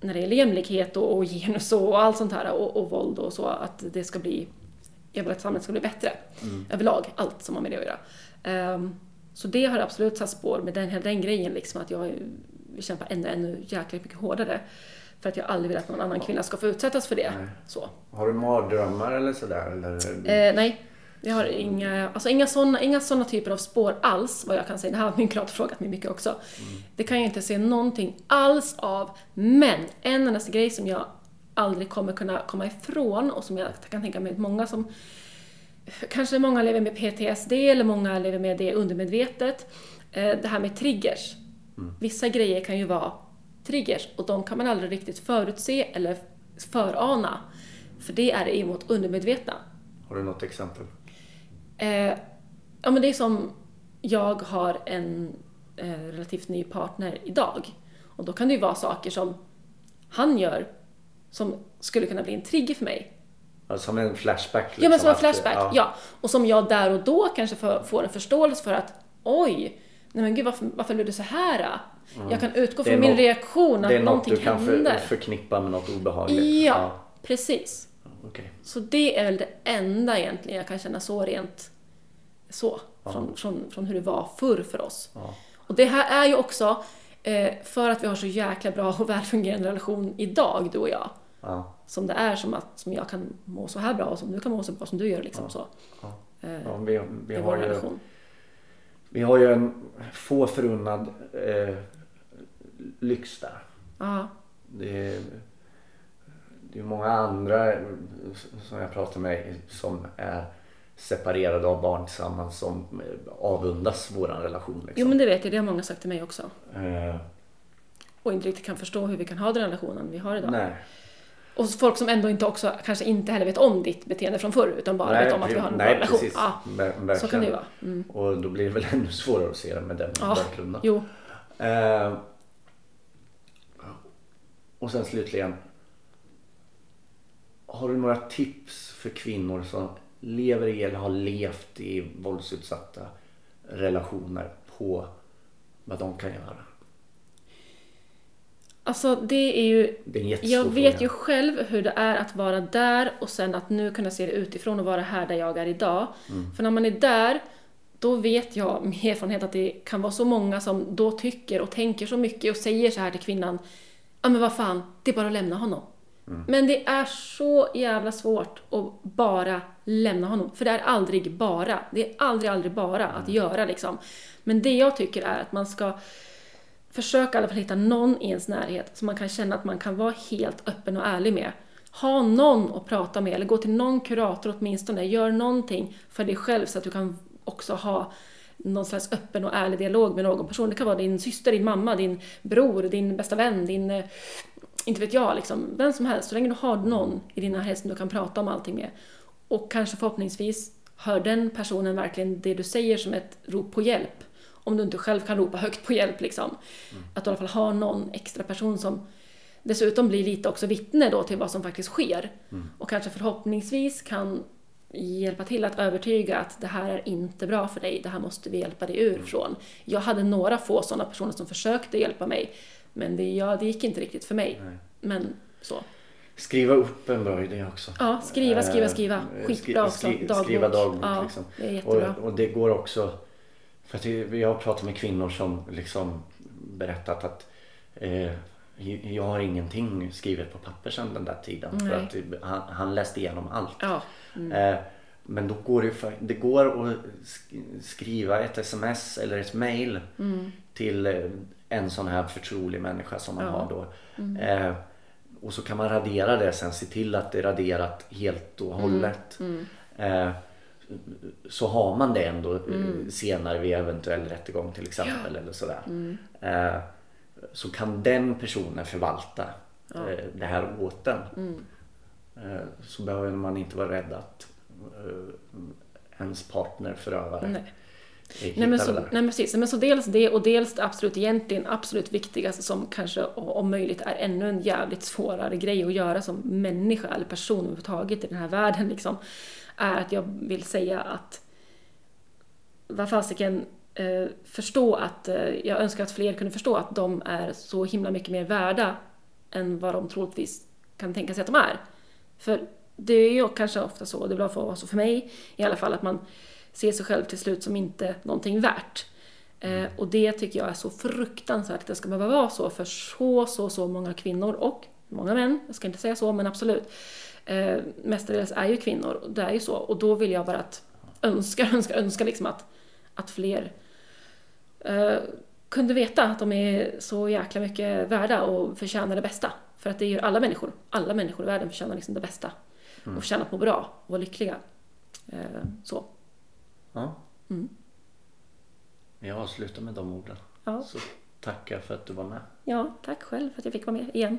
När det gäller jämlikhet och, och genus och allt sånt här och, och våld och så, att det ska bli jag vill att samhället ska bli bättre överlag, allt som har med det att göra. Ehm, så det har absolut satt spår med den, den grejen, liksom, att jag vill kämpa ännu, ännu jäkligt mycket hårdare För att jag aldrig vill att någon annan kvinna ska få utsättas för det. Nej. Så. Har du mardrömmar eller sådär? Eller? Eh, nej, jag har inga, alltså inga sådana inga såna typer av spår alls, vad jag kan säga. Det här har min kurator frågat mig mycket också. Det kan jag inte se någonting alls av. Men en endaste grej som jag aldrig kommer kunna komma ifrån och som jag kan tänka mig att många som Kanske många lever med PTSD eller många lever med det undermedvetet. Eh, Det här med triggers. Vissa grejer kan ju vara triggers och de kan man aldrig riktigt förutse eller förana. För det är emot undermedvetna. Har du något exempel? Eh, ja men det är som, jag har en eh, relativt ny partner idag. Och då kan det ju vara saker som han gör som skulle kunna bli en trigger för mig. Ja, Som en flashback? Liksom, Ja men som en att- flashback, ja. Och som jag där och då kanske får, får en förståelse för att oj, nej men gud varför, varför blev det så här? Jag kan utgå Mm. Från min något- reaktion att Det är något någonting du kan för, förknippa med något obehagligt? Ja, precis. Okej. Så det är väl det enda egentligen jag kan känna så rent så. Från, från, från hur det var förr för oss. Ja. Och det här är ju också eh, för att vi har så jäkla bra och välfungerande relation idag, du och jag. Ja. Som det är som att som jag kan må så här bra och som du kan må så bra som du gör. Liksom, så, Ja. eh, Ja, vi, vi, har ju, relation. vi har ju en få förunnad eh, lyx där. Ja, Det är, det är många andra som jag pratar med som är separerade av barn tillsammans som avundas våran relation. Liksom. jo men det vet jag, det har många sagt till mig också. Eh, Och inte riktigt kan förstå hur vi kan ha den relationen vi har idag. nej. Och folk som ändå inte också, kanske inte heller vet om ditt beteende från förr, utan bara vet om att vi har en nej, relation. Precis. Ja, Ver- så kan det ju vara. Mm. Och då blir det väl ännu svårare att se det med den Ja, bakgrunden. jo. Eh, och sen slutligen. Har du några tips för kvinnor som lever i eller har levt i våldsutsatta relationer på vad de kan göra? Alltså det är ju, Det är jag vet fråga. ju själv hur det är att vara där och sen att nu kunna se det utifrån och vara här där jag är idag. Mm. För när man är där, då vet jag med erfarenhet att det kan vara så många som då tycker och tänker så mycket och säger så här till kvinnan. Ja men vad fan, det är bara att lämna honom. Mm. Men det är så jävla svårt att bara lämna honom. För det är aldrig bara. Det är aldrig, aldrig bara att göra liksom. Men det jag tycker är att man ska försöka i alla fall hitta någon i ens närhet som man kan känna att man kan vara helt öppen och ärlig med. Ha någon att prata med, eller gå till någon kurator åtminstone. Gör någonting för dig själv så att du kan också ha någon slags öppen och ärlig dialog med någon person. Det kan vara din syster, din mamma, din bror, din bästa vän, din... eh, Inte vet jag, liksom. Vem som helst. Så länge du har någon i din närhet som du kan prata om allting med. Och kanske förhoppningsvis hör den personen verkligen det du säger som ett rop på hjälp. Om du inte själv kan ropa högt på hjälp liksom. Att du i alla fall har någon extra person som dessutom blir lite också vittne då till vad som faktiskt sker. Och kanske förhoppningsvis kan hjälpa till att övertyga att det här är inte bra för dig, det här måste vi hjälpa dig ur från. Jag hade några få sådana personer som försökte hjälpa mig, men det, ja, det gick inte riktigt för mig. Nej. Men så. Skriva upp en bra idé också. Ja, skriva, skriva, Eh, skriva. skri- Skitbra också. skri- Dagbok. Skriva dagbok Ja, liksom. det är jättebra. Och, och det går också, för att jag har pratat med kvinnor som liksom berättat att eh, jag har ingenting skrivet på papper sedan den där tiden. För att det- han, han läste igenom allt. Ja. Eh, men då går det, för, det går att sk- skriva ett sms eller ett mail Mm. till eh, en sån här förtrolig människa som man Ja. har då. Mm. Eh, och så kan man radera det sen, se till att det är raderat helt och hållet. Mm. Eh, så har man det ändå eh, Mm. senare vid eventuell rättegång till exempel. Eller sådär. Så kan den personen förvalta Ja. eh, det här åt den. Mm. Eh, så behöver man inte vara rädd att eh, ens partner, förövare, Nej. Nej men, så, nej men precis, men så dels det och dels det absolut egentligen absolut viktigaste som kanske om möjligt är ännu en jävligt svårare grej att göra som människa eller person överhuvudtaget i den här världen liksom, är att jag vill säga att vad fasiken eh, förstå att, eh, jag önskar att fler kunde förstå att de är så himla mycket mer värda än vad de troligtvis kan tänka sig att de är. För det är ju kanske ofta så, det bra för och för mig i alla fall, att man ser sig själv till slut som inte någonting värt. Eh, och det tycker jag är så fruktansvärt att det ska behöva vara så för så, så, så många kvinnor och många män, jag ska inte säga så, men absolut. Eh, mestadels är ju kvinnor, det är ju så. Och då vill jag bara att önska, önska, önska liksom att, att fler kunde veta att de är så jäkla mycket värda och förtjänar det bästa. För att det gör alla människor. Alla människor i världen förtjänar liksom det bästa. Och förtjänar att må bra och vara lyckliga. Eh, så. Ja. Mm. Jag avslutar med de orden. Ja. Så tackar för att du var med. ja, tack själv för att jag fick vara med igen.